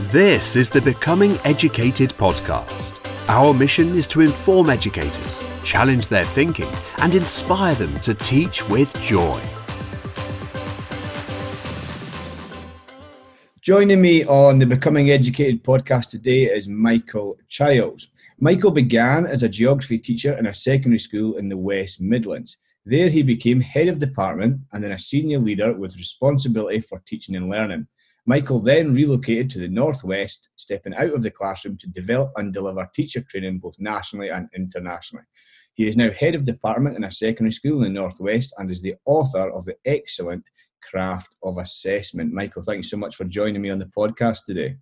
This is the Becoming Educated podcast. Our mission is to inform educators, challenge their thinking, and inspire them to teach with joy. Joining me on the Becoming Educated podcast today is Michael Chiles. Michael began as a geography teacher in a secondary school in the West Midlands. There, he became head of department and then a senior leader with responsibility for teaching and learning. Michael then relocated to the Northwest, stepping out of the classroom to develop and deliver teacher training both nationally and internationally. He is now head of department in a secondary school in the Northwest and is the author of the excellent Craft of Assessment. Michael, thank you so much for joining me on the podcast today.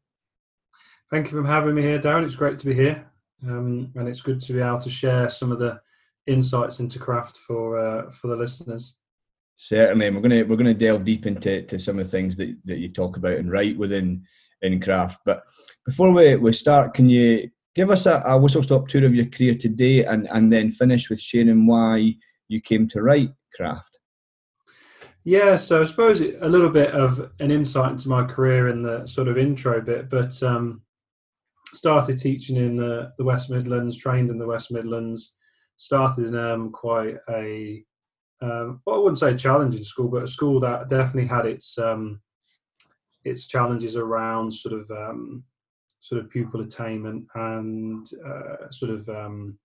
Thank you for having me here, Darren. It's great to be here, um, and it's good to be able to share some of the insights into craft for uh, for the listeners. Certainly, and we're to we're to delve deep into to some of the things that, that you talk about and write within in craft. But before we, we start, can you give us a, a whistle stop tour of your career today, and and then finish with sharing why you came to write craft? Yeah, so I suppose a little bit of an insight into my career in the sort of intro bit, but um, started teaching in the, the West Midlands, trained in the West Midlands, started in um, quite a um, well, I wouldn't say a challenging school, but a school that definitely had its um, its challenges around sort of um, sort of pupil attainment and uh, sort of um,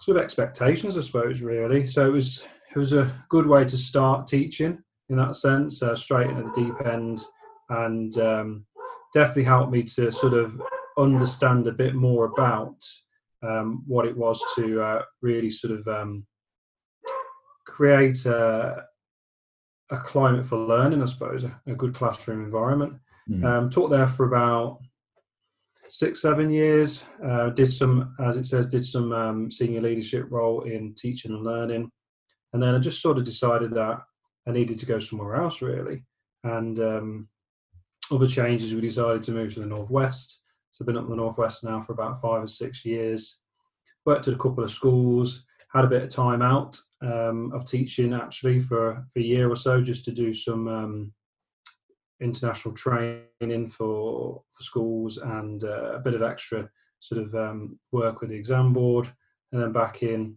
sort of expectations, I suppose. Really, so it was it was a good way to start teaching in that sense, uh, straight into the deep end, and um, definitely helped me to sort of understand a bit more about um, what it was to uh, really sort of create a, a, climate for learning, I suppose, a, a good classroom environment. Mm. Um, taught there for about six, seven years. Uh, did some, as it says, did some um, senior leadership role in teaching and learning, and then I just sort of decided that I needed to go somewhere else, really. And um, other changes, we decided to move to the northwest. So I've been up in the northwest now for about five or six years. Worked at a couple of schools, had a bit of time out um, of teaching actually for, for a year or so just to do some um, international training for, for schools and uh, a bit of extra sort of um, work with the exam board. And then back in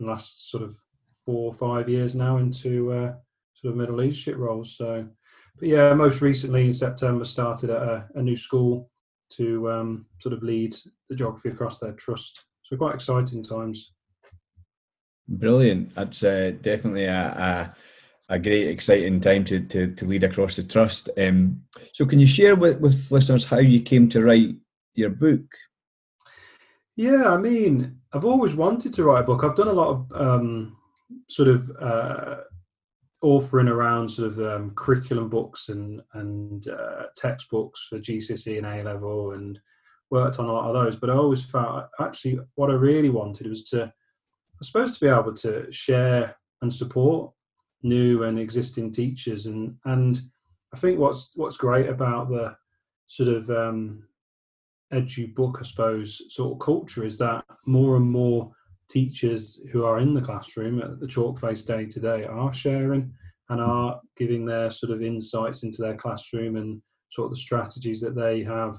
the last sort of four or five years now into uh, sort of middle leadership roles. So but yeah most recently in september started at a, a new school to um, sort of lead the geography across their trust. So quite exciting times Brilliant. That's uh, definitely a, a, a, great, exciting time to, to, to lead across the trust. Um, so, can you share with, with listeners how you came to write your book? Yeah, I mean, I've always wanted to write a book. I've done a lot of um, sort of uh, authoring around sort of um, curriculum books and and uh, textbooks for GCSE and A level, and worked on a lot of those. But I always felt actually what I really wanted was to I suppose to be able to share and support new and existing teachers and and I think what's what's great about the sort of um, edu book, I suppose, sort of culture is that more and more teachers who are in the classroom at the chalk face day to day are sharing and are giving their sort of insights into their classroom and sort of the strategies that they have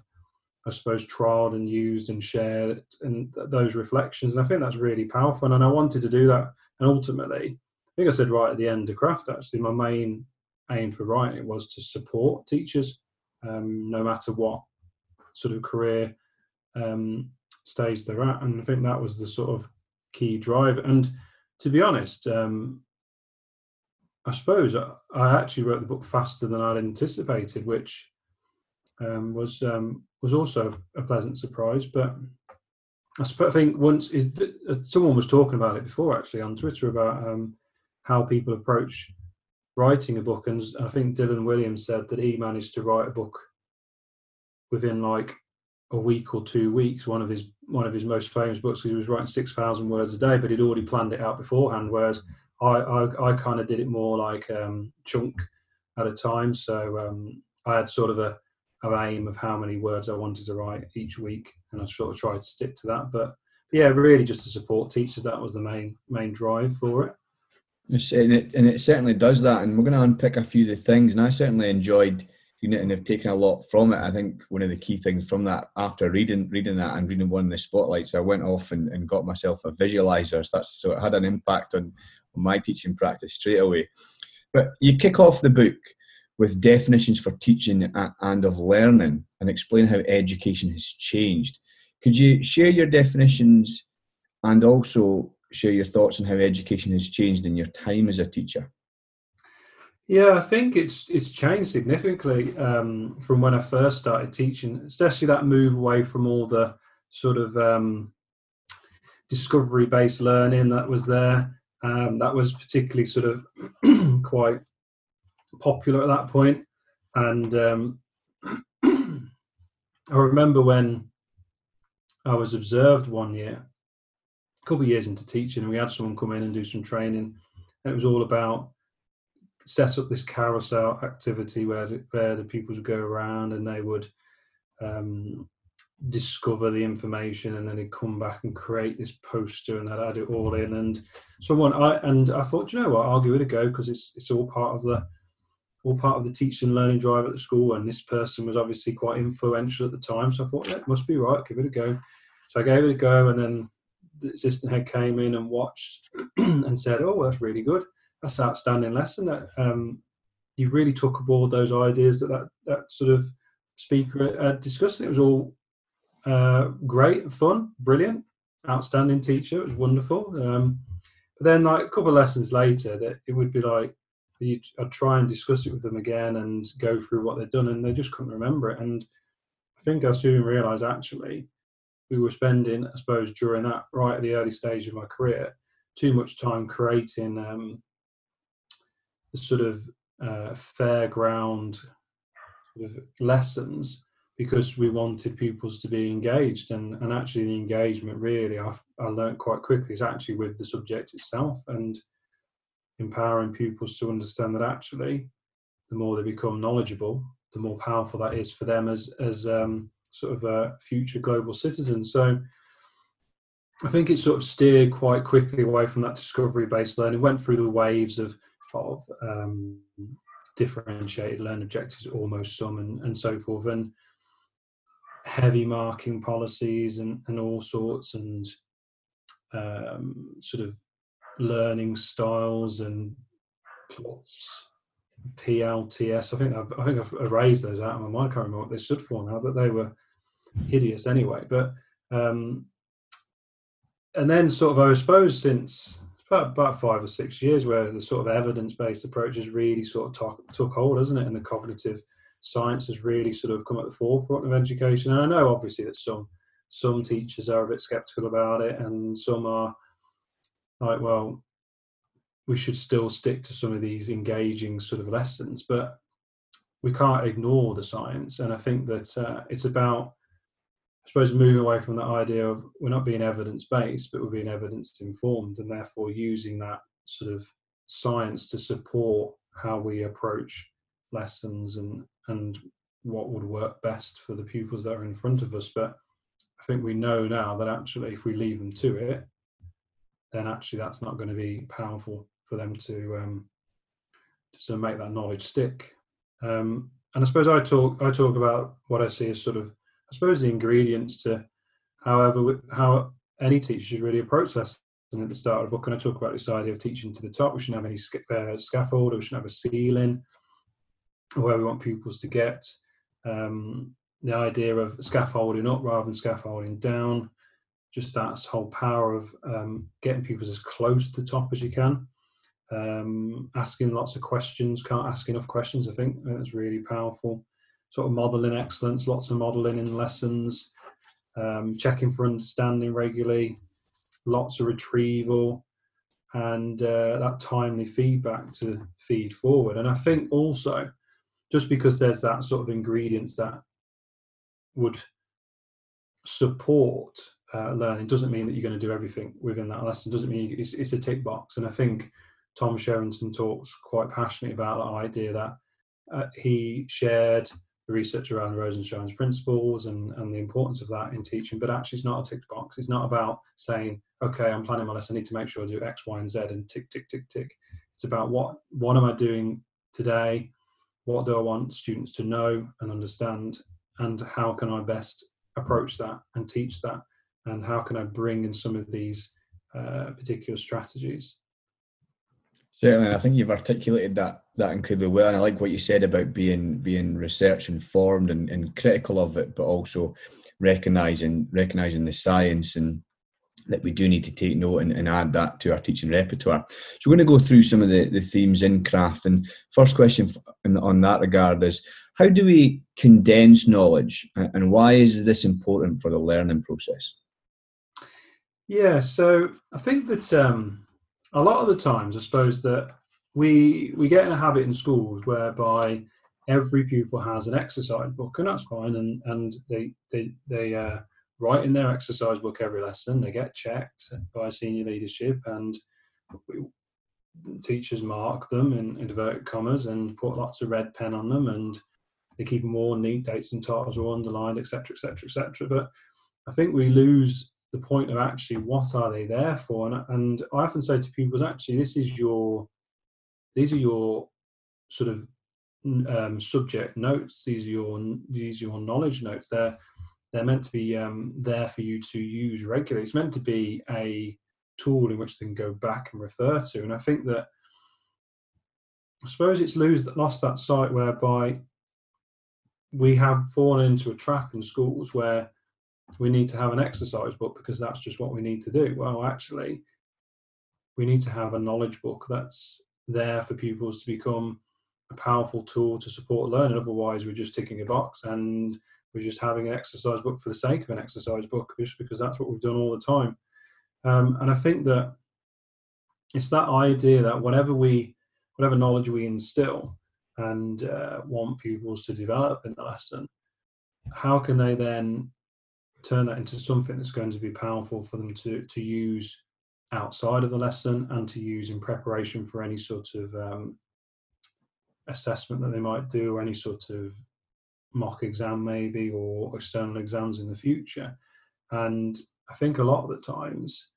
I suppose, trialed and used and shared and those reflections. And I think that's really powerful. And I wanted to do that. And ultimately, I think I said right at the end of craft, actually, my main aim for writing was to support teachers, um, no matter what sort of career um, stage they're at. And I think that was the sort of key drive. And to be honest, um, I suppose I actually wrote the book faster than I'd anticipated, which um, was um, was also a pleasant surprise. But I think once it, uh, someone was talking about it before, actually on Twitter about um, how people approach writing a book, and I think Dylan Williams said that he managed to write a book within like a week or two weeks. One of his one of his most famous books, he was writing six thousand words a day, but he'd already planned it out beforehand. Whereas I I, I kind of did it more like um, chunk at a time. So um, I had sort of a aim of how many words I wanted to write each week, and I sort of tried to stick to that. But, but yeah, really just to support teachers. That was the main main drive for it. And it, and it certainly does that. And we're going to unpick a few of the things. And I certainly enjoyed it and have taken a lot from it. I think one of the key things from that, after reading reading that and reading one of the spotlights, I went off and, and got myself a visualizer. So that's so it had an impact on, on my teaching practice straight away. But you kick off the book with definitions for teaching and of learning and explain how education has changed. Could you share your definitions and also share your thoughts on how education has changed in your time as a teacher? Yeah, I think it's it's changed significantly um, from when I first started teaching, especially that move away from all the sort of um, discovery-based learning that was there. Um, that was particularly sort of quite popular at that point, and um, I remember when I was observed one year, a couple of years into teaching, and we had someone come in and do some training. And it was all about set up this carousel activity where the, where the people would go around and they would um, discover the information and then they'd come back and create this poster and they'd add it all in. And someone I and I thought you know what? I'll give it a go because it's it's all part of the all part of the teaching and learning drive at the school and this person was obviously quite influential at the time so I thought yeah it must be right give it a go so I gave it a go and then the assistant head came in and watched and said oh that's really good that's an outstanding lesson. That um, you really took aboard those ideas that that, that sort of speaker uh, discussed. It was all uh, great, and fun, brilliant, outstanding teacher. It was wonderful. Um, but then, like a couple of lessons later, that it would be like you, I'd try and discuss it with them again and go through what they'd done, and they just couldn't remember it. And I think I soon realised actually we were spending, I suppose, during that right at the early stage of my career, too much time creating um, the sort of uh, fairground sort of lessons because we wanted pupils to be engaged and, and actually the engagement really I, I learned quite quickly is actually with the subject itself and empowering pupils to understand that actually the more they become knowledgeable the more powerful that is for them as as um, sort of a future global citizens so I think it sort of steered quite quickly away from that discovery based learning went through the waves of of um, differentiated learn objectives, almost some, and, and so forth, and heavy marking policies and, and all sorts, and um, sort of learning styles and plots. PLTS. I think I've, I think I've erased those out of my mind. I can't remember what they stood for now, but they were hideous anyway. But um, and then sort of I suppose since about, about five or six years where the sort of evidence-based approach has really sort of talk, took hold, hasn't it? And the cognitive science has really sort of come at the forefront of education. And I know obviously that some some teachers are a bit skeptical about it, and some are like, well, we should still stick to some of these engaging sort of lessons, but we can't ignore the science. And I think that uh, it's about I suppose moving away from that idea of we're not being evidence based, but we're being evidence informed, and therefore using that sort of science to support how we approach lessons and and what would work best for the pupils that are in front of us. But I think we know now that actually, if we leave them to it, then actually that's not going to be powerful for them to um, to sort of make that knowledge stick. Um, and I suppose I talk I talk about what I see as sort of I suppose the ingredients to however how any teacher should really approach lessons at the start of book. And I talk about this idea of teaching to the top. We shouldn't have any uh, scaffold. We shouldn't have a ceiling where we want pupils to get. Um, the idea of scaffolding up rather than scaffolding down. Just that whole power of um, getting pupils as close to the top as you can. Um, asking lots of questions, can't ask enough questions. I think that's really powerful sort of modelling excellence, lots of modelling in lessons, um, checking for understanding regularly, lots of retrieval, and uh, that timely feedback to feed forward. And I think also, just because there's that sort of ingredients that would support uh, learning doesn't mean that you're going to do everything within that lesson. Doesn't mean it's, it's a tick box. And I think Tom Sherrington talks quite passionately about that idea that uh, he shared the research around Rosenshine's principles and, and the importance of that in teaching, but actually it's not a tick box. It's not about saying, okay, I'm planning my lesson, I need to make sure I do X, Y, and Z and tick, tick, tick, tick. It's about what what am I doing today? what do I want students to know and understand, and how can I best approach that and teach that, and how can I bring in some of these uh, particular strategies. Certainly, I think you've articulated that that incredibly well, and I like what you said about being being research informed and, and critical of it, but also recognizing recognizing the science and that we do need to take note and, and, add that to our teaching repertoire. So we're going to go through some of the, the themes in craft. And first question on that regard is, how do we condense knowledge and why is this important for the learning process? Yeah, so I think that um, a lot of the times, I suppose that we we get in a habit in schools whereby every pupil has an exercise book, and that's fine, and and they they they uh, write in their exercise book every lesson. They get checked by senior leadership, and teachers mark them in inverted commas and put lots of red pen on them, and they keep them all neat. Dates and titles are underlined, etc., etc., etc. But I think we lose the point of actually what are they there for? And, and i often say to pupils actually this is your these are your sort of um, subject notes. These are your these are your knowledge notes. They're they're meant to be um, there for you to use regularly. It's meant to be a tool in which they can go back and refer to. And i think that i suppose it's lose that lost that sight whereby we have fallen into a trap in schools where we need to have an exercise book because that's just what we need to do. Well, actually, we need to have a knowledge book that's there for pupils to become a powerful tool to support learning. Otherwise, we're just ticking a box and we're just having an exercise book for the sake of an exercise book, just because that's what we've done all the time. Um, and I think that it's that idea that whatever we, whatever knowledge we instill and uh, want pupils to develop in the lesson, how can they then turn that into something that's going to be powerful for them to to use outside of the lesson and to use in preparation for any sort of um, assessment that they might do or any sort of mock exam maybe or external exams in the future. And i think a lot of the times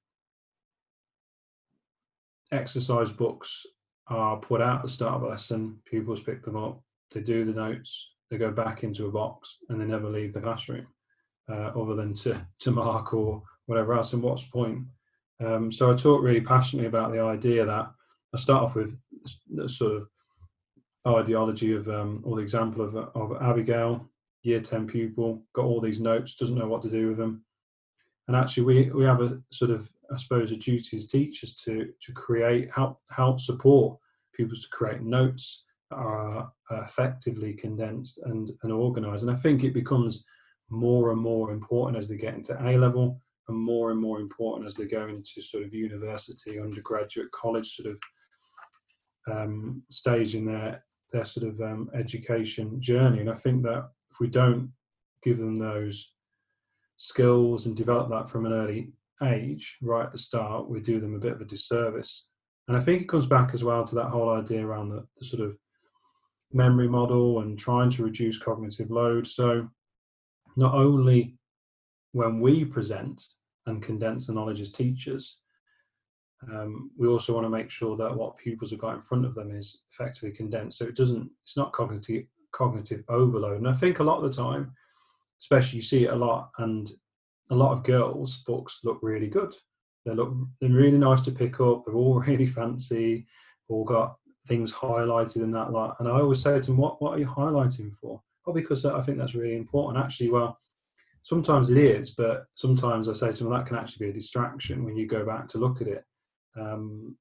exercise books are put out at the start of a lesson pupils pick them up they do the notes they go back into a box and they never leave the classroom uh, other than to, to mark or whatever else. And what's point? Um, so I talk really passionately about the idea that I start off with the sort of ideology of um, or the example of, of Abigail, year 10 pupil, got all these notes, doesn't know what to do with them. And actually we, we have a sort of, I suppose, a duty as teachers to, to create, help, help support pupils to create notes that are effectively condensed and, and organized. And I think it becomes more and more important as they get into A level and more and more important as they go into sort of university, undergraduate, college sort of um, stage in their their sort of um, education journey. And I think that if we don't give them those skills and develop that from an early age, right at the start, we do them a bit of a disservice. And I think it comes back as well to that whole idea around the, the sort of memory model and trying to reduce cognitive load. So not only when we present and condense the knowledge as teachers, um, we also want to make sure that what pupils have got in front of them is effectively condensed. So it doesn't, it's not cognitive cognitive overload. And I think a lot of the time, especially you see it a lot, and a lot of girls' books look really good. They look they're really nice to pick up. They're all really fancy, all got things highlighted in that lot. And I always say to them, "What what are you highlighting for?" Oh, because I think that's really important. Actually, well, sometimes it is, but sometimes I say to them that can actually be a distraction when you go back to look at it um,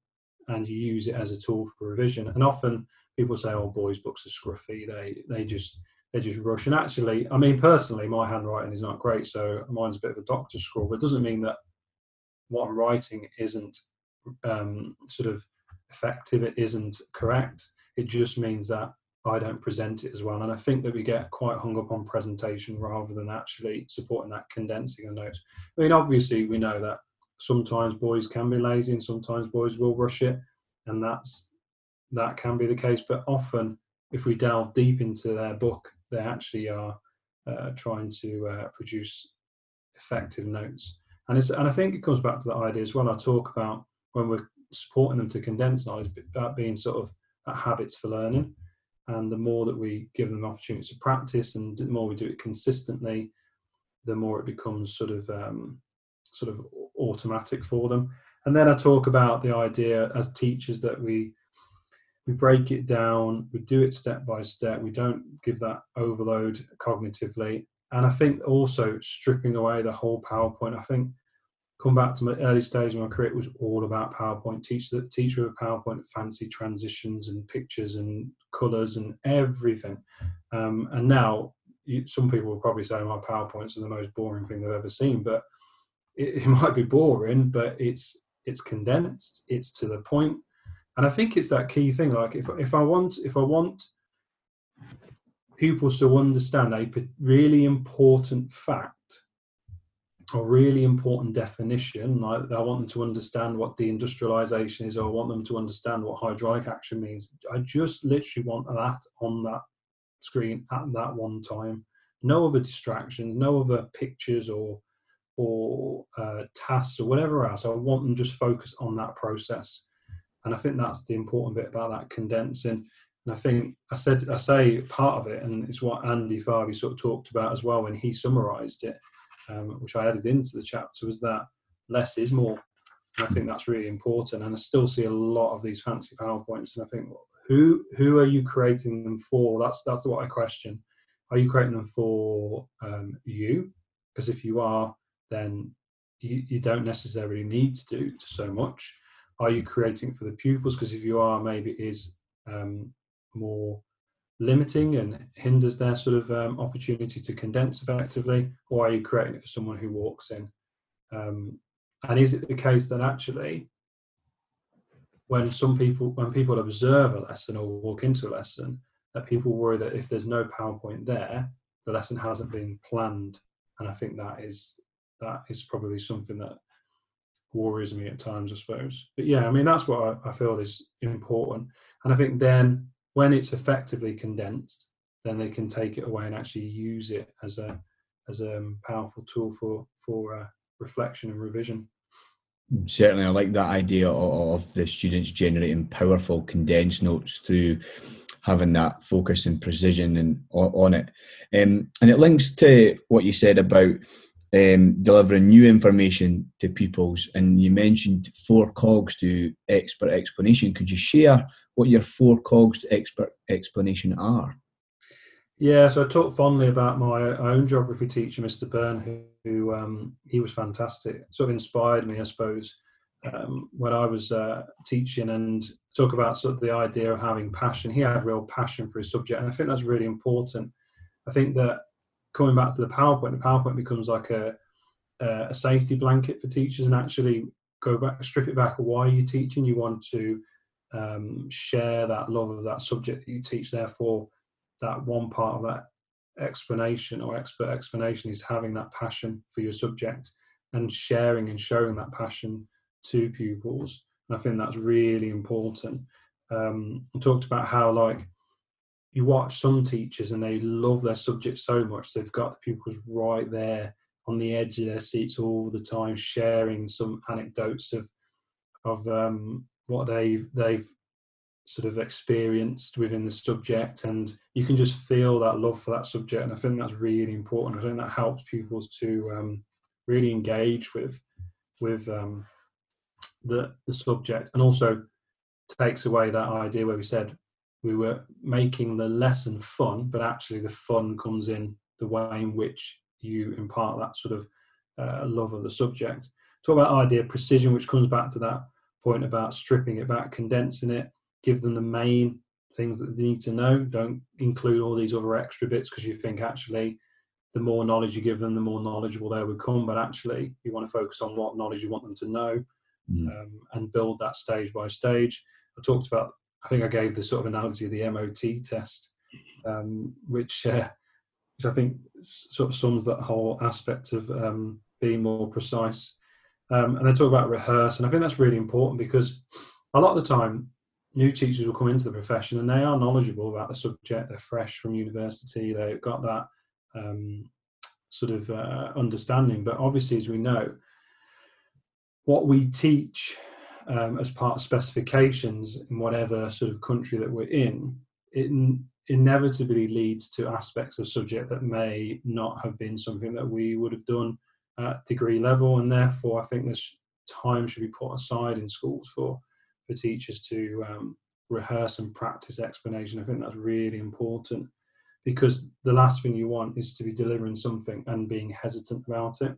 and you use it as a tool for revision. And often people say, "Oh, boys' books are scruffy. They they just they just rush." And actually, I mean, personally, my handwriting is not great, so mine's a bit of a doctor scrawl. But it doesn't mean that what I'm writing isn't um, sort of effective. It isn't correct. It just means that I don't present it as well. And I think that we get quite hung up on presentation rather than actually supporting that condensing of notes. I mean, obviously, we know that sometimes boys can be lazy and sometimes boys will rush it, and that's that can be the case. But often, if we delve deep into their book, they actually are uh, trying to uh, produce effective notes. And it's and I think it comes back to the idea as well. I talk about when we're supporting them to condense knowledge, about being sort of habits for learning and the more that we give them opportunities to practice and the more we do it consistently the more it becomes sort of um, sort of automatic for them. And then i talk about the idea as teachers that we we break it down we do it step by step we don't give that overload cognitively. And i think also stripping away the whole powerpoint i think come back to my early stage of my career, it was all about PowerPoint. Teach the teacher with PowerPoint, fancy transitions and pictures and colours and everything. Um, and now, some people will probably say my PowerPoints are the most boring thing they've ever seen, but it, it might be boring, but it's it's condensed, it's to the point, and I think it's that key thing. Like if if I want if I want pupils to understand a really important fact a really important definition. Like I want them to understand what deindustrialization is, or I want them to understand what hydraulic action means. I just literally want that on that screen at that one time. No other distractions, no other pictures or or uh, tasks or whatever else. I want them just focus on that process. And I think that's the important bit about that condensing. And I think I said I say part of it, and it's what Andy Tharby sort of talked about as well when he summarised it um, which I added into the chapter, was that less is more. And I think that's really important. And I still see a lot of these fancy PowerPoints, and I think, who who are you creating them for? That's that's what I question. Are you creating them for um, you? Because if you are, then you, you don't necessarily need to do so much. Are you creating for the pupils? Because if you are, maybe it is um, more limiting and hinders their sort of um, opportunity to condense effectively, or are you creating it for someone who walks in? Um, and is it the case that actually, when some people, when people observe a lesson or walk into a lesson, that people worry that if there's no PowerPoint there, the lesson hasn't been planned, and I think that is that is probably something that worries me at times, I suppose. But yeah, I mean that's what I, I feel is important, and I think then when it's effectively condensed, then they can take it away and actually use it as a as a um, powerful tool for for uh, reflection and revision. Certainly, I like that idea of, the students generating powerful condensed notes through having that focus and precision and on it. Um, and it links to what you said about um, delivering new information to pupils. And you mentioned four cogs to expert explanation. Could you share what your four cogs to expert explanation are? Yeah, so I talked fondly about my own geography teacher, Mr. Byrne, who, who um, he was fantastic. Sort of inspired me, I suppose, um, when I was uh, teaching and talk about sort of the idea of having passion. He had real passion for his subject, and I think that's really important. I think that coming back to the PowerPoint, the PowerPoint becomes like a a safety blanket for teachers, and actually go back, strip it back. Why are you teaching? You want to um, share that love of that subject that you teach. Therefore, that one part of that explanation or expert explanation is having that passion for your subject and sharing and showing that passion to pupils. And I think that's really important. Um, I talked about how like you watch some teachers and they love their subject so much they've got the pupils right there on the edge of their seats all the time, sharing some anecdotes of of um, what they they've sort of experienced within the subject, and you can just feel that love for that subject. And I think that's really important. I think that helps pupils to um, really engage with with um, the the subject, and also takes away that idea where we said we were making the lesson fun, but actually the fun comes in the way in which you impart that sort of uh, love of the subject. Talk about idea precision, which comes back to that point about stripping it back, condensing it, give them the main things that they need to know. Don't include all these other extra bits because you think actually the more knowledge you give them, the more knowledgeable they'll become. But actually, you want to focus on what knowledge you want them to know mm. um, and build that stage by stage. I talked about, I think I gave the sort of analogy of the MOT test, um, which uh, which I think sort of sums that whole aspect of um, being more precise. Um, and they talk about rehearse, and I think that's really important because a lot of the time, new teachers will come into the profession and they are knowledgeable about the subject. They're fresh from university. They've got that um, sort of uh, understanding. But obviously, as we know, what we teach um, as part of specifications in whatever sort of country that we're in, it inevitably leads to aspects of subject that may not have been something that we would have done at degree level, and therefore I think this time should be put aside in schools for for teachers to um, rehearse and practice explanation. I think that's really important because the last thing you want is to be delivering something and being hesitant about it.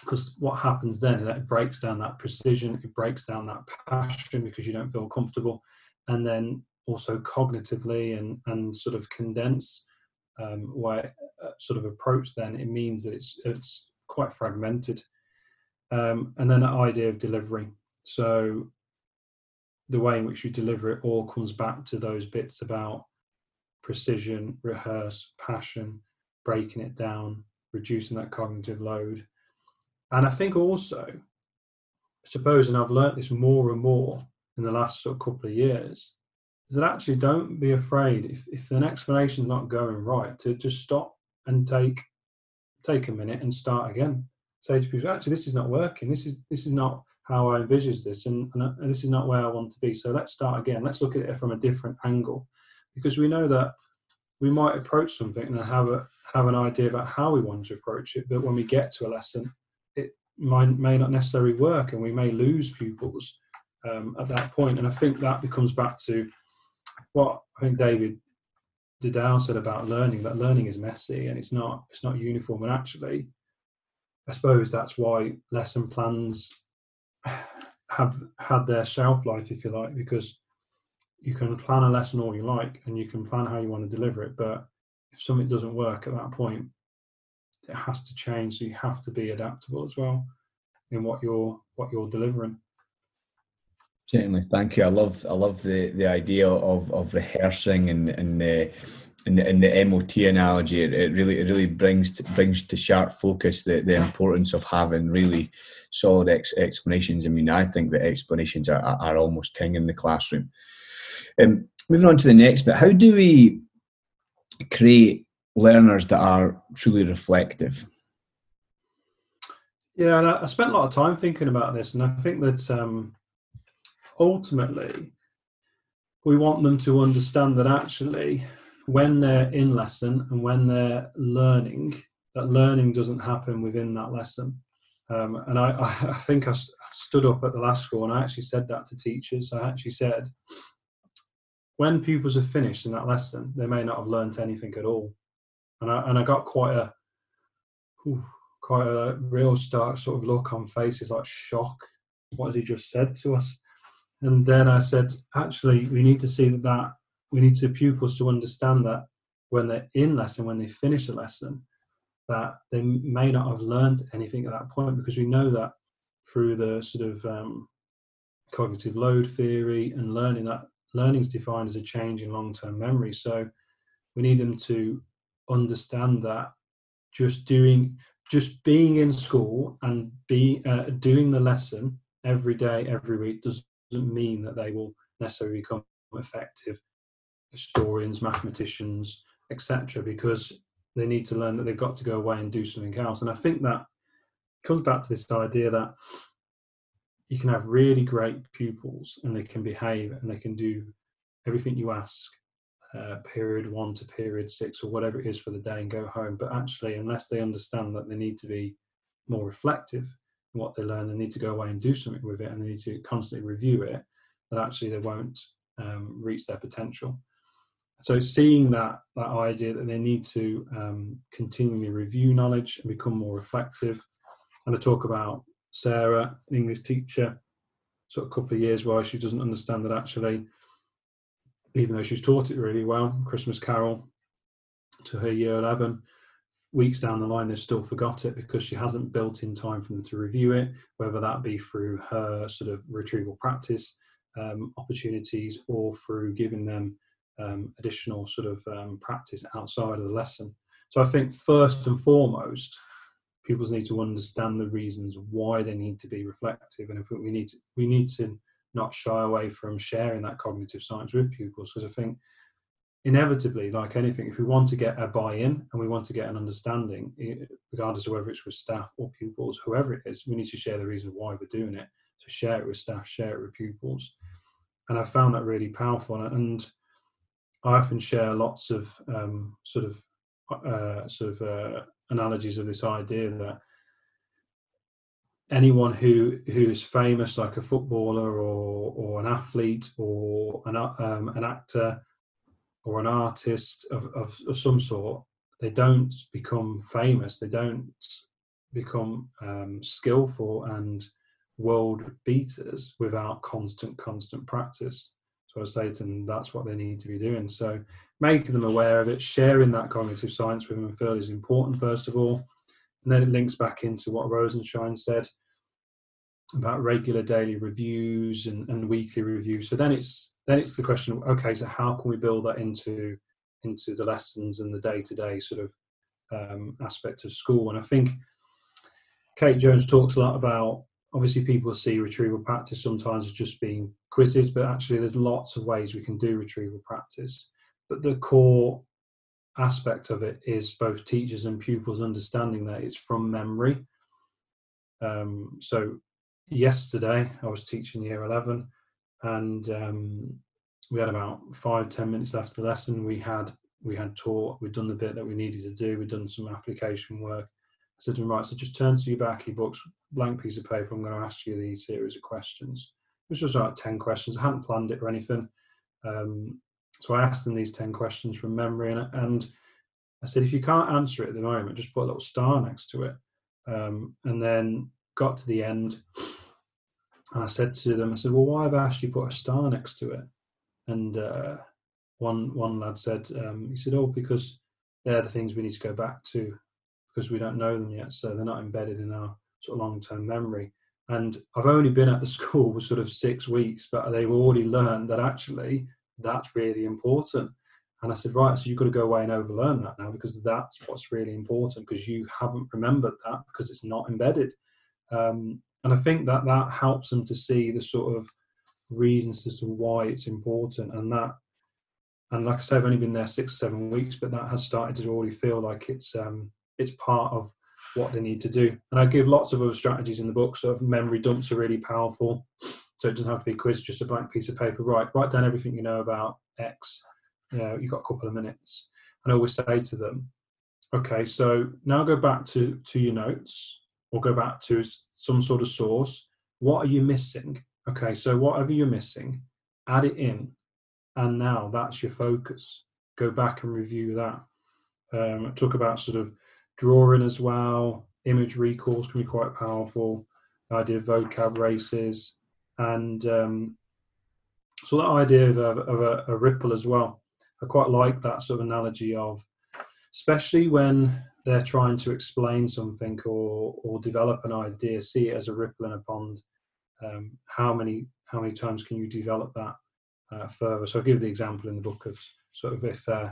Because what happens then is that it breaks down that precision, it breaks down that passion because you don't feel comfortable, and then also cognitively and and sort of condense um, way uh, sort of approach. Then it means that it's it's quite fragmented, um, and then that idea of delivery. So the way in which you deliver it all comes back to those bits about precision, rehearse, passion, breaking it down, reducing that cognitive load. And I think also, I suppose, and I've learnt this more and more in the last sort of couple of years, is that actually don't be afraid if, if an explanation is not going right to just stop and take take a minute and start again. Say to people, actually, this is not working. This is this is not how I envisage this, and, and, and this is not where I want to be. So let's start again. Let's look at it from a different angle, because we know that we might approach something and have a have an idea about how we want to approach it, but when we get to a lesson, it might, may not necessarily work, and we may lose pupils um, at that point. And I think that becomes back to what I think David Didau said about learning that learning is messy and it's not it's not uniform and actually I suppose that's why lesson plans have had their shelf life, if you like, because you can plan a lesson all you like and you can plan how you want to deliver it. But if something doesn't work at that point, it has to change. So you have to be adaptable as well in what you're what you're delivering. Certainly, thank you. I love I love the the idea of of rehearsing and and the in the, the MOT analogy, it, it, really it really brings to, brings to sharp focus the, the importance of having really solid ex, explanations. I mean, I think that explanations are, are almost king in the classroom. Um, moving on to the next bit, how do we create learners that are truly reflective? Yeah, I spent a lot of time thinking about this, and I think that um, ultimately we want them to understand that actually when they're in lesson and when they're learning, that learning doesn't happen within that lesson. Um, and I, I, think I stood up at the last school and I actually said that to teachers. I actually said, when pupils have finished in that lesson, they may not have learnt anything at all. And I, and I got quite a, quite a real stark sort of look on faces like shock. What has he just said to us? And then I said, actually, we need to see that, that we need to pupils to understand that when they're in lesson, when they finish a lesson, that they may not have learned anything at that point because we know that through the sort of um, cognitive load theory and learning that learning is defined as a change in long-term memory. So we need them to understand that just doing just being in school and be uh, doing the lesson every day every week doesn't mean that they will necessarily become effective historians, mathematicians, etc., because they need to learn that they've got to go away and do something else. And I think that comes back to this idea that you can have really great pupils and they can behave and they can do everything you ask, uh, period one to period six or whatever it is for the day and go home. But actually, unless they understand that they need to be more reflective what they learn, they need to go away and do something with it and they need to constantly review it, that actually they won't um, reach their potential. So seeing that that idea that they need to um, continually review knowledge and become more reflective. And i talk about sarah an english teacher sort of a couple of years why she doesn't understand that actually even though she's taught it really well christmas carol to her year 11 weeks down the line they've still forgot it because she hasn't built in time for them to review it whether that be through her sort of retrieval practice um, opportunities or through giving them um, additional sort of um, practice outside of the lesson. So I think first and foremost, pupils need to understand the reasons why they need to be reflective, and if we need to, we need to not shy away from sharing that cognitive science with pupils because I think inevitably, like anything, if we want to get a buy-in and we want to get an understanding, regardless of whether it's with staff or pupils, whoever it is, we need to share the reason why we're doing it. So share it with staff, share it with pupils, and I found that really powerful. And I often share lots of um, sort of uh, sort of uh, analogies of this idea that anyone who who is famous, like a footballer or or an athlete or an um, an actor or an artist of, of, of, some sort, they don't become famous. They don't become um, skillful and world beaters without constant, constant practice. So I say to them, that's what they need to be doing. So making them aware of it, sharing that cognitive science with them, I feel is important, first of all. And then it links back into what Rosenshine said about regular daily reviews and, and weekly reviews. So then it's then it's the question, okay, so how can we build that into into the lessons and the day to day sort of um, aspect of school? And I think Kate Jones talks a lot about obviously people see retrieval practice sometimes as just being quizzes, but actually there's lots of ways we can do retrieval practice. But the core aspect of it is both teachers and pupils understanding that it's from memory. Um, so yesterday I was teaching year 11 and um, we had about five ten minutes left of the lesson. We had we had taught, we'd done the bit that we needed to do, we'd done some application work. I said to him, right, so just turn to your back, your books, blank piece of paper. I'm going to ask you these series of questions. It was about 10 questions. I hadn't planned it or anything. Um, so I asked them these 10 questions from memory. And, and, I said, if you can't answer it at the moment, just put a little star next to it. Um, and then got to the end. And I said to them, I said, well, why have I actually put a star next to it? And uh, one one lad said, um, he said, oh, because they're the things we need to go back to because we don't know them yet. So they're not embedded in our sort of long term memory. And I've only been at the school for sort of six weeks, but they've already learned that actually that's really important. And I said, right, so you've got to go away and overlearn that now because that's what's really important because you haven't remembered that because it's not embedded. Um, and I think that that helps them to see the sort of reasons as to why it's important. And that, and like I say, I've only been there six, seven weeks, but that has started to already feel like it's um, it's part of what they need to do. And I give lots of other strategies in the book. So memory dumps are really powerful. So it doesn't have to be a quiz, just a blank piece of paper. Right, write down everything you know about X. You know, you've got a couple of minutes. And I always say to them, okay, so now go back to, to your notes or go back to some sort of source. What are you missing? Okay, so whatever you're missing, add it in. And now that's your focus. Go back and review that. Um, talk about sort of drawing as well. Image recalls can be quite powerful. The idea of vocab races, and um, so that idea of, a, of a, a ripple as well. I quite like that sort of analogy of, especially when they're trying to explain something or or develop an idea, see it as a ripple in a pond. Um, how many how many times can you develop that uh, further? So I'll give the example in the book of sort of if uh,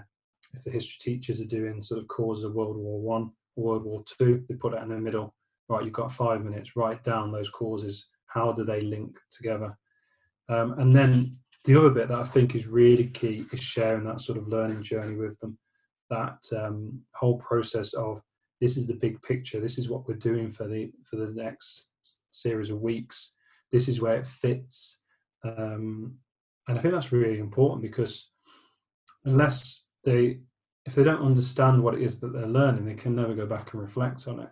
if the history teachers are doing sort of causes of World War One, World War Two, they put it in the middle. Right, you've got five minutes. Write down those causes. How do they link together? Um, and then the other bit that I think is really key is sharing that sort of learning journey with them. That um, whole process of this is the big picture. This is what we're doing for the for the next series of weeks. This is where it fits, um, and I think that's really important because unless they if they don't understand what it is that they're learning, they can never go back and reflect on it.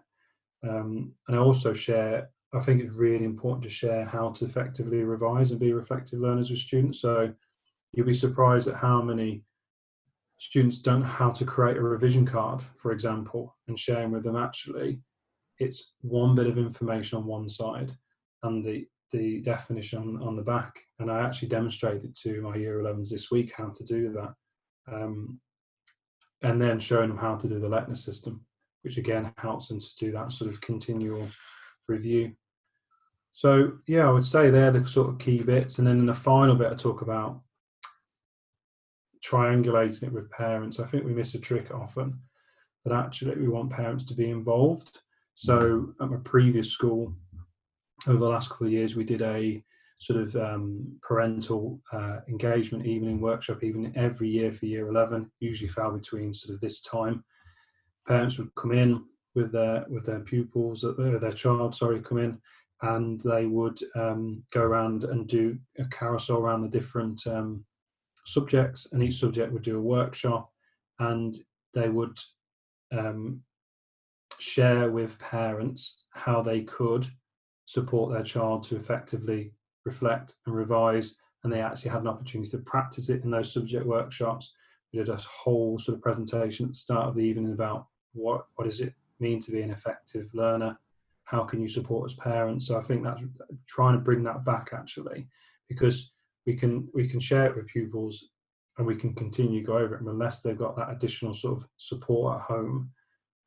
Um, and I also share, I think it's really important to share how to effectively revise and be reflective learners with students. So you'll be surprised at how many students don't know how to create a revision card, for example, and sharing with them actually it's one bit of information on one side and the the definition on, on the back. And I actually demonstrated to my year 11s this week how to do that um, and then showing them how to do the Leitner system, which again helps them to do that sort of continual review. So yeah, I would say they're the sort of key bits, and then in the final bit, I talk about triangulating it with parents. I think we miss a trick often that actually we want parents to be involved. So at my previous school, over the last couple of years, we did a sort of um, parental uh, engagement evening workshop even every year for year 11 usually fell between sort of this time parents would come in with their with their pupils uh, their child sorry come in and they would um, go around and do a carousel around the different um, subjects, and each subject would do a workshop, and they would um, share with parents how they could support their child to effectively reflect and revise. And they actually had an opportunity to practice it in those subject workshops. We did a whole sort of presentation at the start of the evening about what what does it mean to be an effective learner how can you support as parents so i think that's trying to bring that back actually because we can we can share it with pupils and we can continue go over it unless they've got that additional sort of support at home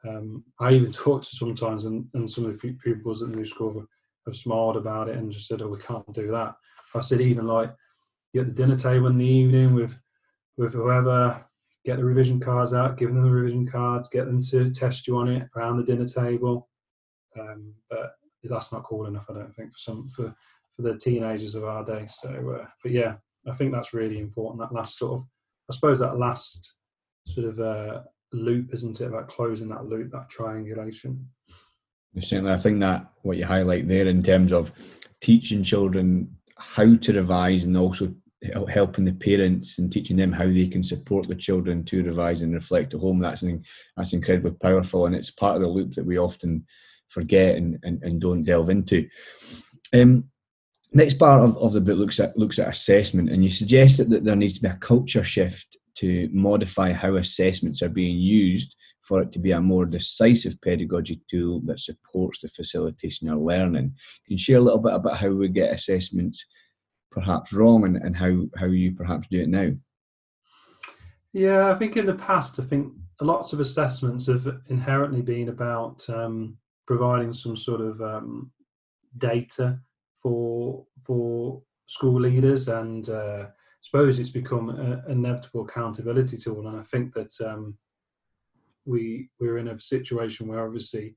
um, i even talked to sometimes and, and some of the pupils at the new school have, have smiled about it and just said oh we can't do that i said even like at the dinner table in the evening with with whoever get the revision cards out, give them the revision cards, get them to test you on it around the dinner table. Um, but that's not cool enough, I don't think, for some for for the teenagers of our day. So, uh, but yeah, I think that's really important. That last sort of, I suppose, that last sort of uh, loop, isn't it, about closing that loop, that triangulation. Certainly, I think that what you highlight there in terms of teaching children how to revise and also helping the parents and teaching them how they can support the children to revise and reflect at home. That's an, that's incredibly powerful, and it's part of the loop that we often forget and, and, and don't delve into. Um, next part of, of the book looks at looks at assessment, and you suggest that, that there needs to be a culture shift to modify how assessments are being used for it to be a more decisive pedagogy tool that supports the facilitation of learning. Can you share a little bit about how we get assessments perhaps wrong and, and how, how you perhaps do it now? Yeah, I think in the past, I think lots of assessments have inherently been about um, providing some sort of um, data for for school leaders, and uh, I suppose it's become an inevitable accountability tool. And I think that um, we we're in a situation where obviously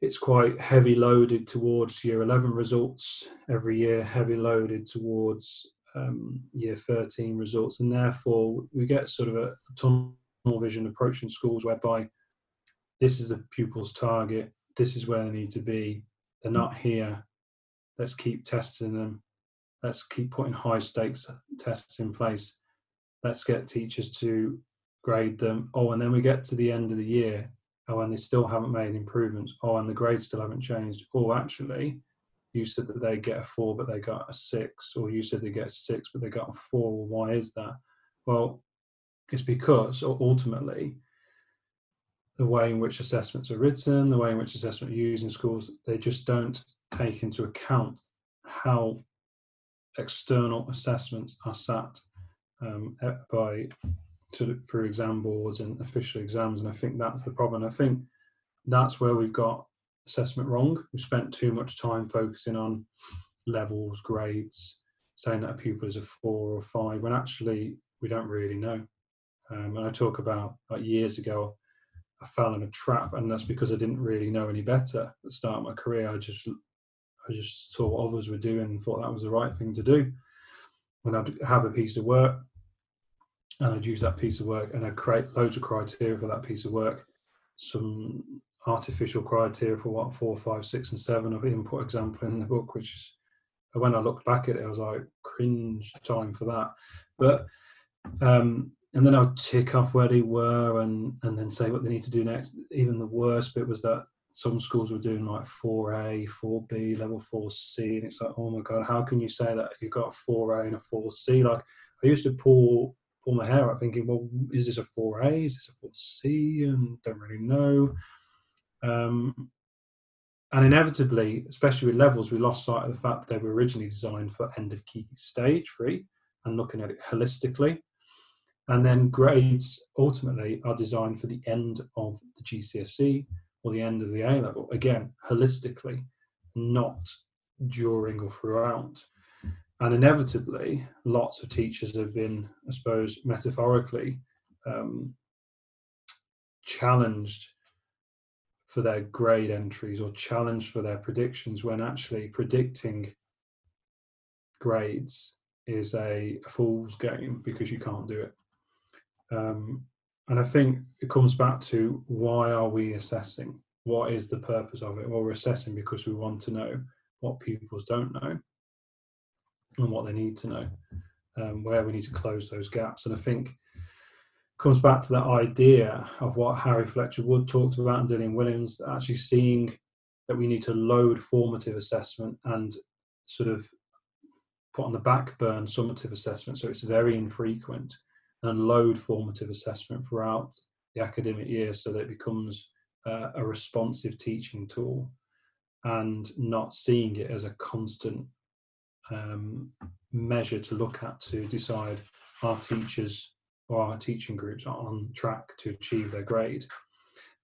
it's quite heavy loaded towards year 11 results every year, heavy loaded towards um, year 13 results. And therefore, we get sort of a tunnel vision approach in schools whereby this is the pupil's target, this is where they need to be, they're not here, let's keep testing them, let's keep putting high stakes tests in place, let's get teachers to grade them. Oh, and then we get to the end of the year oh, and they still haven't made improvements, oh, and the grades still haven't changed, or actually, you said that they get a four, but they got a six, or you said they get six, but they got a four. Why is that? Well, it's because ultimately, the way in which assessments are written, the way in which assessment are used in schools, they just don't take into account how external assessments are sat um, by through exam boards and official exams, and I think that's the problem. I think that's where we've got assessment wrong. We've spent too much time focusing on levels, grades, saying that a pupil is a four or five, when actually we don't really know. Um, and I talk about like years ago, I fell in a trap, and that's because I didn't really know any better at the start of my career. I just I just saw what others were doing and thought that was the right thing to do. When I'd have a piece of work, and I'd use that piece of work and I'd create loads of criteria for that piece of work, some artificial criteria for what four, five, six, and seven. I've put example in the book, which when I looked back at it, I was like, cringe time for that. But um, and then I'd tick off where they were and and then say what they need to do next. Even the worst bit was that some schools were doing like 4A, 4B, level 4C, and it's like, oh my god, how can you say that you've got a 4A and a 4C? Like I used to pull pull my hair out thinking, well, is this a 4A? Is this a 4C? And don't really know. Um, and inevitably, especially with levels, we lost sight of the fact that they were originally designed for end of key stage three and looking at it holistically. And then grades ultimately are designed for the end of the GCSE or the end of the A level. Again, holistically, not during or throughout. And inevitably, lots of teachers have been, I suppose, metaphorically um, challenged for their grade entries or challenged for their predictions when actually predicting grades is a, fool's game because you can't do it. Um, and I think it comes back to why are we assessing? What is the purpose of it? Well, we're assessing because we want to know what pupils don't know and what they need to know. um, where we need to close those gaps. And I think comes back to that idea of what Harry Fletcher Wood talked about and Dylan Williams, actually seeing that we need to load formative assessment and sort of put on the back burn summative assessment so it's very infrequent and load formative assessment throughout the academic year so that it becomes uh, a responsive teaching tool and not seeing it as a constant um, measure to look at to decide our teachers or our teaching groups are on track to achieve their grade.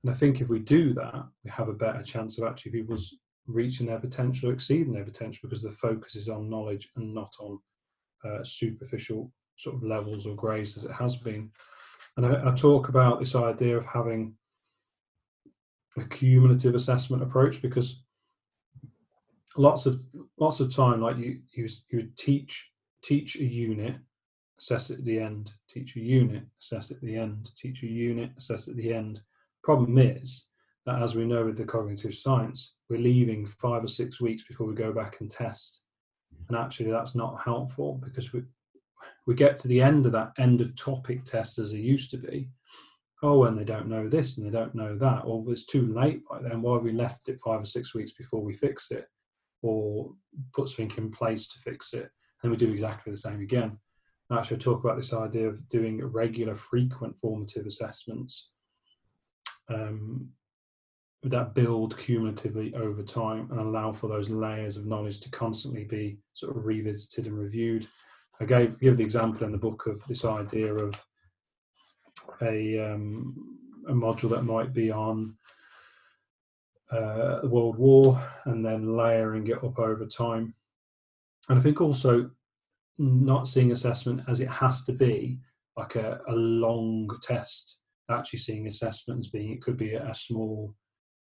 And I think if we do that, we have a better chance of actually people's reaching their potential, or exceeding their potential, because the focus is on knowledge and not on uh, superficial sort of levels or grades as it has been. And I, I talk about this idea of having a cumulative assessment approach because lots of lots of time like you you you would teach teach a unit assess it at the end teach a unit assess at the end teach a unit assess at the end problem is that as we know with the cognitive science we're leaving five or six weeks before we go back and test and actually that's not helpful because we we get to the end of that end of topic test as it used to be. Oh and they don't know this and they don't know that. Or it's too late by then. Why we left it five or six weeks before we fix it? Or put something in place to fix it, and we do exactly the same again. And actually, I talk about this idea of doing regular, frequent formative assessments? Um, that build cumulatively over time and allow for those layers of knowledge to constantly be sort of revisited and reviewed. I gave give the example in the book of this idea of a um, a module that might be on uh, the World War and then layering it up over time. And I think also not seeing assessment as it has to be like a, a long test, actually seeing assessment as being it could be a, a small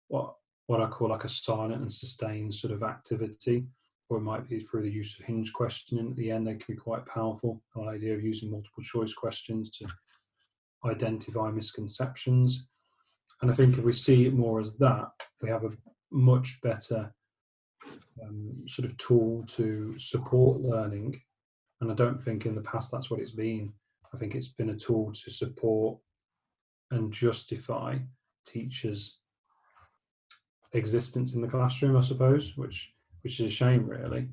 what what I call like a silent and sustained sort of activity, or it might be through the use of hinge questioning at the end. They can be quite powerful. The idea of using multiple choice questions to identify misconceptions and I think if we see it more as that, we have a much better um, sort of tool to support learning. And I don't think in the past that's what it's been. I think it's been a tool to support and justify teachers' existence in the classroom, I suppose, which which is a shame, really.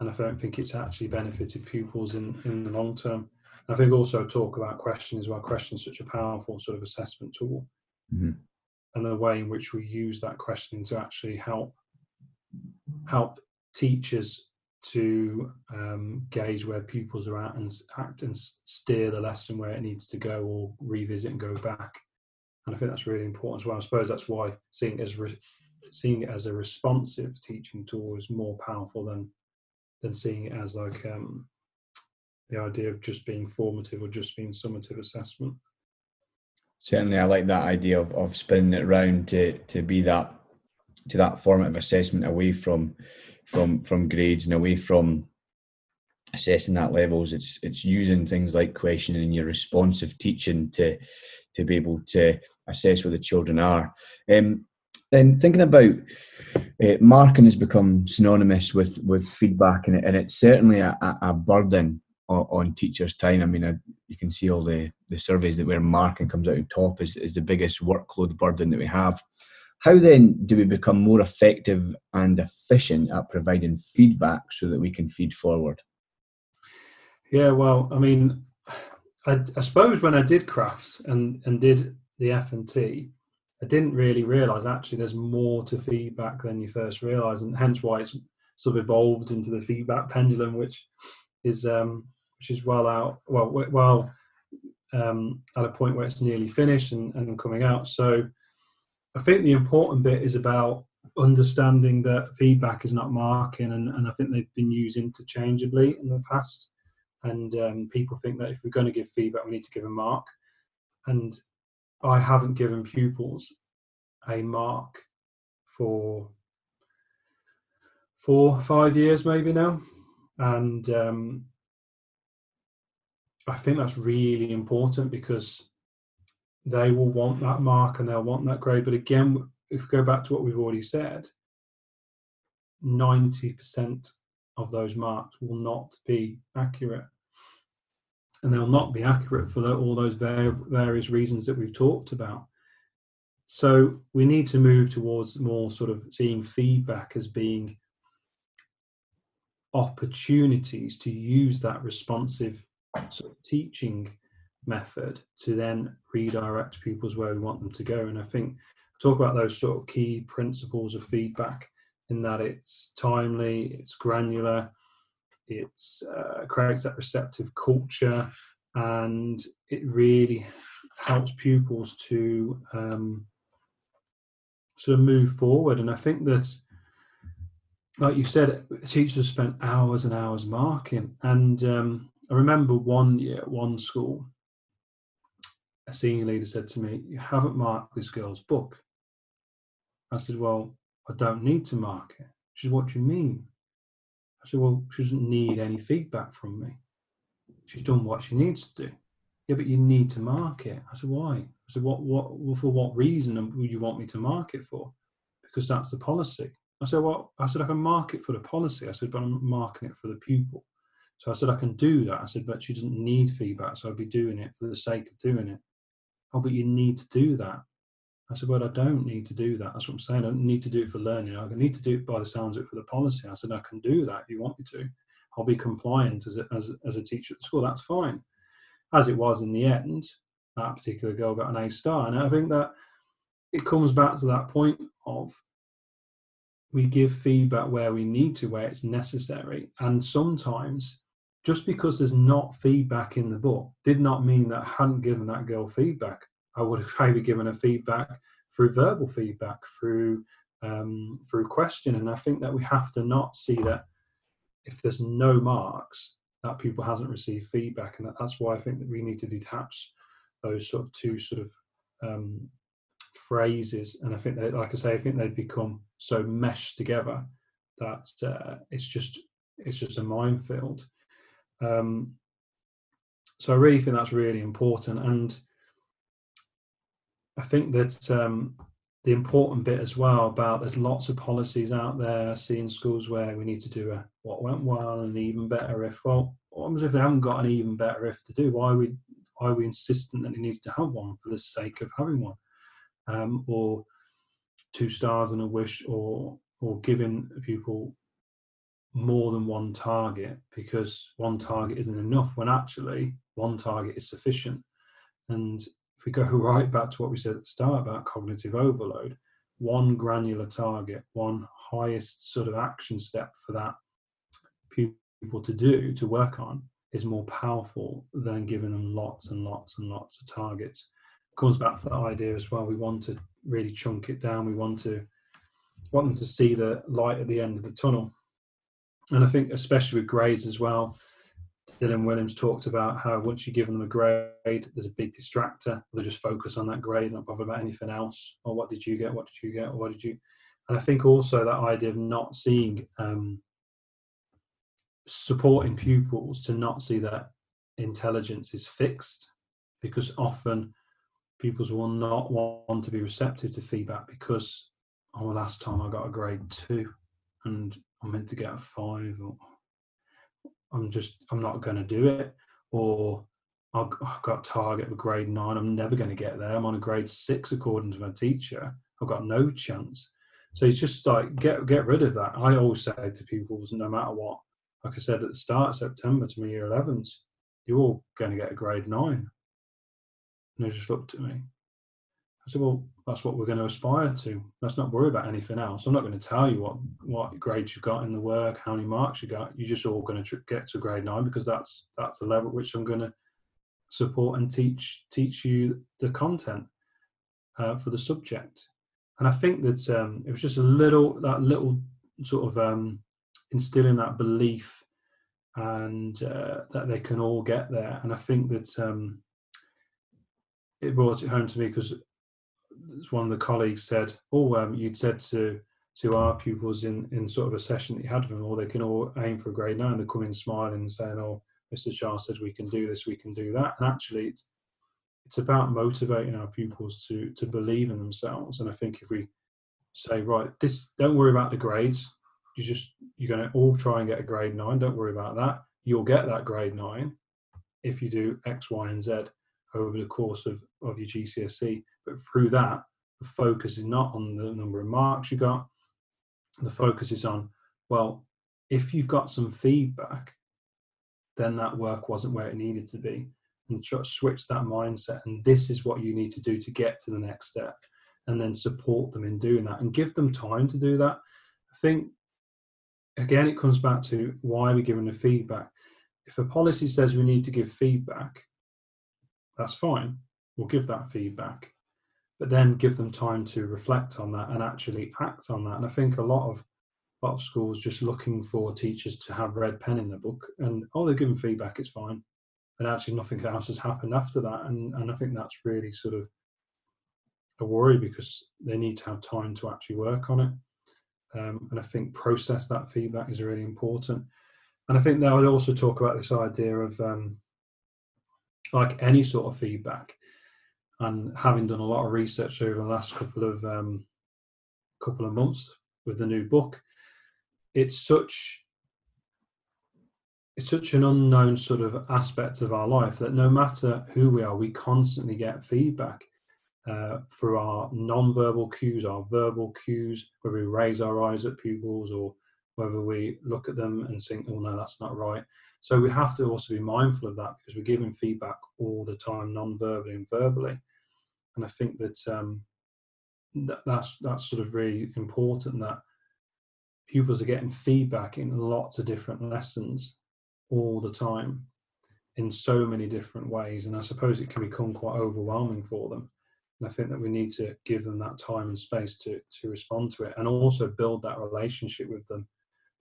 And I don't think it's actually benefited pupils in, in the long term. And I think also talk about questions as well. Questions such a powerful sort of assessment tool mm-hmm. and the way in which we use that questioning to actually help help teachers to um, gauge where pupils are at and act and steer the lesson where it needs to go or revisit and go back. And I think that's really important as well. I suppose that's why seeing it as re- seeing it as a responsive teaching tool is more powerful than than seeing it as like um, the idea of just being formative or just being summative assessment. Certainly I like that idea of, of spinning it around to to be that to that formative assessment away from from from grades and away from assessing that levels. It's it's using things like questioning and your responsive teaching to to be able to assess where the children are. Um, then thinking about uh, marking has become synonymous with with feedback and, and it's certainly a, a burden on, on teachers' time. I mean, I, you can see all the, the surveys that where marking comes out on top is, is the biggest workload burden that we have. How then do we become more effective and efficient at providing feedback so that we can feed forward? Yeah, well, I mean, I, I suppose when I did crafts and, and did the F and T, I didn't really realise actually there's more to feedback than you first realise, and hence why it's sort of evolved into the feedback pendulum, which is um, which is well out, well, well um, at a point where it's nearly finished and, and coming out. So I think the important bit is about understanding that feedback is not marking, and, and I think they've been used interchangeably in the past. And um, people think that if we're going to give feedback, we need to give a mark. And I haven't given pupils a mark for four, five years maybe now. And um, I think that's really important because they will want that mark and they'll want that grade. But again, if we go back to what we've already said, 90% of those marks will not be accurate. And they'll not be accurate for the, all those various reasons that we've talked about. So we need to move towards more sort of seeing feedback as being opportunities to use that responsive sort of teaching method to then redirect pupils where we want them to go. And I think talk about those sort of key principles of feedback in that it's timely, it's granular, it uh, creates that receptive culture, and it really helps pupils to um, sort of move forward. And I think that, like you said, teachers spent hours and hours marking. And um, I remember one year at one school, a senior leader said to me, You haven't marked this girl's book. I said, Well, I don't need to mark it. She said, What do you mean? Said, Well, she doesn't need any feedback from me. She's done what she needs to do. Yeah, but you need to mark it. I said, Why? I said, What what well, for what reason would you want me to mark it for? Because that's the policy. I said, Well, I said I can mark it for the policy. I said, but I'm marking it for the pupil. So I said, I can do that. I said, but she doesn't need feedback, so I'd be doing it for the sake of doing it. Oh, but you need to do that. I said, well, I don't need to do that. That's what I'm saying. I don't need to do it for learning. I need to do it by the sounds of it for the policy. I said, I can do that if you want me to. I'll be compliant as a, as, as a teacher at the school. That's fine. As it was in the end, that particular girl got an A star. And I think that it comes back to that point of we give feedback where we need to, where it's necessary. And sometimes just because there's not feedback in the book did not mean that I hadn't given that girl feedback. I would have maybe given her feedback through verbal feedback, through um, through question. And I think that we have to not see that if there's no marks, that people hasn't received feedback, and that's why I think that we need to detach those sort of two sort of um, phrases. And I think that, like I say, I think they've become so meshed together that uh, it's just it's just a minefield. Um, so I really think that's really important, and I think that um, the important bit as well about there's lots of policies out there. Seeing schools where we need to do a what went well and even better if. Well, what if they haven't got an even better if to do? Why are we why are we insistent that it needs to have one for the sake of having one, um, or two stars and a wish, or or giving people more than one target because one target isn't enough when actually one target is sufficient. And if we go right back to what we said at the start about cognitive overload, one granular target, one highest sort of action step for that people to do, to work on, is more powerful than giving them lots and lots and lots of targets. It comes back to that idea as well. We want to really chunk it down. We want to want them to see the light at the end of the tunnel. And I think especially with grades as well, Dylan Williams talked about how once you give them a grade, there's a big distractor. They just focus on that grade, not bother about anything else. Or what did you get? What did you get? Or what did you? And I think also that idea of not seeing, um, supporting pupils to not see that intelligence is fixed, because often pupils will not want to be receptive to feedback because, oh, last time I got a grade two, and I'm meant to get a five, or I'm just I'm not going to do it, or I've got a target of grade nine. I'm never going to get there. I'm on a grade six according to my teacher. I've got no chance. So it's just like get get rid of that. I always say to people, no matter what, like I said at the start September to my year 11s, you're all going to get a grade nine. And they just looked at me. I said, well, that's what we're going to aspire to. Let's not worry about anything else. I'm not going to tell you what what grades you've got in the work, how many marks you got. You're just all going to get to grade nine because that's that's the level at which I'm going to support and teach teach you the content uh, for the subject. And I think that um, it was just a little that little sort of um, instilling that belief and uh, that they can all get there. And I think that um, it brought it home to me because one of the colleagues said, "Oh, um, you'd said to to our pupils in in sort of a session that you had with them, or they can all aim for a grade nine. They come in smiling and saying, "Oh, Mr. Chiles says we can do this, we can do that." And actually, it's it's about motivating our pupils to to believe in themselves. And I think if we say, right, this don't worry about the grades. You just you're going to all try and get a grade nine. Don't worry about that. You'll get that grade nine. if you do X, Y, and Z over the course of, of your GCSE. But through that, the focus is not on the number of marks you got. The focus is on, well, if you've got some feedback, then that work wasn't where it needed to be. And switch that mindset. And this is what you need to do to get to the next step. And then support them in doing that and give them time to do that. I think, again, it comes back to why are we're giving the feedback. If a policy says we need to give feedback, that's fine. We'll give that feedback, but then give them time to reflect on that and actually act on that. And I think a lot of a lot of schools just looking for teachers to have red pen in the book and oh they're giving feedback, it's fine. And actually nothing else has happened after that. And and I think that's really sort of a worry because they need to have time to actually work on it. Um, and I think process that feedback is really important. And I think that I'd also talk about this idea of um, like any sort of feedback. And having done a lot of research over the last couple of um, couple of months with the new book, it's such it's such an unknown sort of aspect of our life that no matter who we are, we constantly get feedback uh, through our non-verbal cues, our verbal cues, whether we raise our eyes at pupils or whether we look at them and think, "Oh no, that's not right." So we have to also be mindful of that because we're giving feedback all the time, non-verbally and verbally. And I think that, um, that that's that's sort of really important that pupils are getting feedback in lots of different lessons all the time in so many different ways. And I suppose it can become quite overwhelming for them. And I think that we need to give them that time and space to to respond to it and also build that relationship with them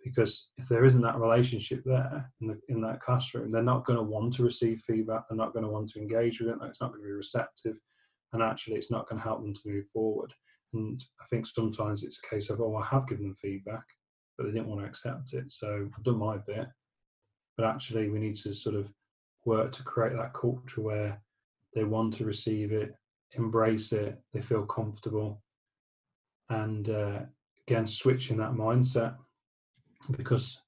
because if there isn't that relationship there in, the, in that classroom, they're not going to want to receive feedback. They're not going to want to engage with it. It's not going to be receptive, and actually, it's not going to help them to move forward. And I think sometimes it's a case of, oh, I have given them feedback, but they didn't want to accept it. So I've done my bit, but actually, we need to sort of work to create that culture where they want to receive it, embrace it, they feel comfortable, and uh, again, switching that mindset because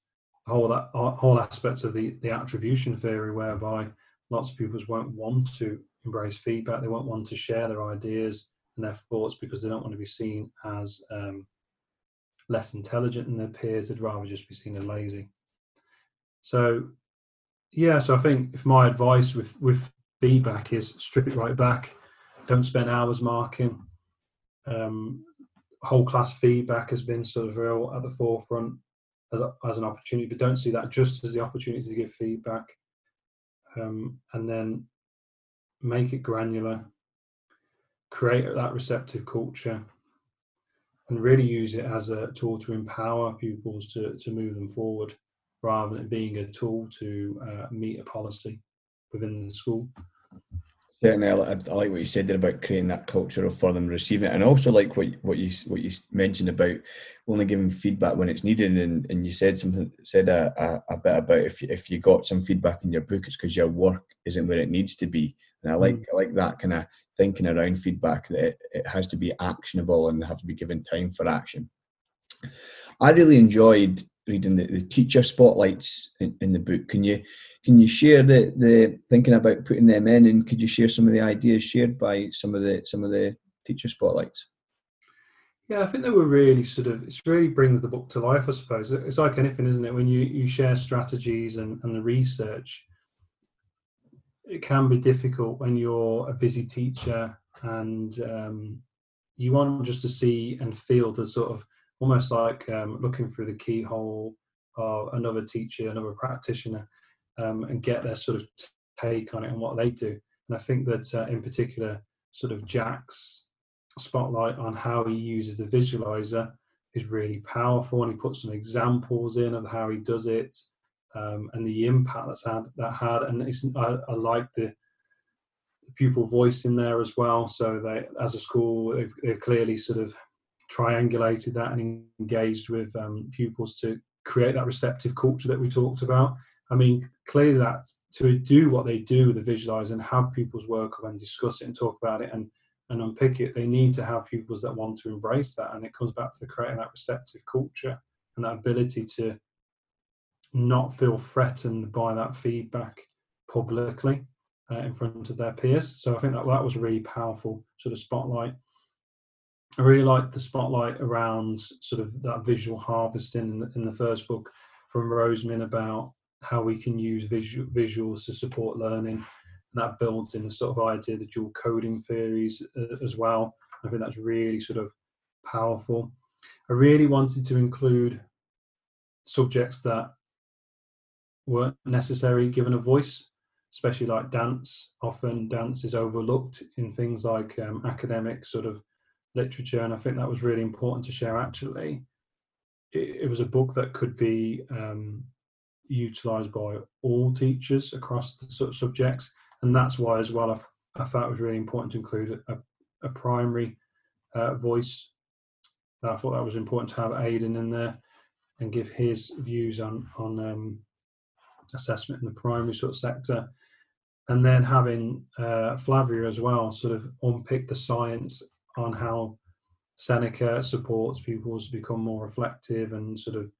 the whole that whole aspect of the the attribution theory, whereby lots of people won't want to embrace feedback, they won't want to share their ideas and their thoughts because they don't want to be seen as um, less intelligent than their peers. They'd rather just be seen as lazy. So, yeah. So I think if my advice with with feedback is strip it right back. Don't spend hours marking. Um, whole class feedback has been sort of real at the forefront as, a, as an opportunity, but don't see that just as the opportunity to give feedback. Um, and then make it granular, create that receptive culture, and really use it as a tool to empower pupils to, to move them forward rather than being a tool to uh, meet a policy within the school. Certainly, I, I, like what you said there about creating that culture of for them receiving it, and also like what what you what you mentioned about only giving feedback when it's needed. And, and you said something said a, a, a bit about if you, if you got some feedback in your book, it's because your work isn't where it needs to be. And I like mm. I like that kind of thinking around feedback that it, it has to be actionable and have to be given time for action. I really enjoyed reading the, the teacher spotlights in, in, the book. Can you can you share the the thinking about putting them in, and could you share some of the ideas shared by some of the some of the teacher spotlights? Yeah, I think they were really sort of it really brings the book to life. I suppose it's like anything, isn't it? When you you share strategies and, and the research, it can be difficult when you're a busy teacher and um, you want just to see and feel the sort of almost like um, looking through the keyhole of another teacher, another practitioner, um, and get their sort of take on it and what they do. And I think that uh, in particular, sort of Jack's spotlight on how he uses the visualizer is really powerful, and he puts some examples in of how he does it um, and the impact that's had that had. And I, I like the pupil voice in there as well. So they, as a school, they've, they've clearly sort of triangulated that and engaged with um, pupils to create that receptive culture that we talked about. I mean, clearly that to do what they do with the visualize and have pupils work and discuss it and talk about it and, and unpick it, they need to have pupils that want to embrace that. And it comes back to creating that receptive culture and that ability to not feel threatened by that feedback, publicly uh, in front of their peers. So I think that that was a really powerful sort of spotlight. I really like the spotlight around sort of that visual harvesting in the, in the first book from Roseman about how we can use visual, visuals to support learning. And that builds in the sort of idea the dual coding theories uh, as well. I think that's really sort of powerful. I really wanted to include subjects that weren't necessary given a voice, especially like dance. Often dance is overlooked in things like um, academic sort of literature, and I think that was really important to share. Actually, it, it was a book that could be um, utilized by all teachers across the sort of subjects, and that's why as well I, f- I felt it was really important to include a, a primary uh, voice. I thought that was important to have Aidan in there and give his views on on um, assessment in the primary sort of sector, and then having uh, Flavia as well, sort of unpick the science on how Seneca supports pupils to become more reflective and sort of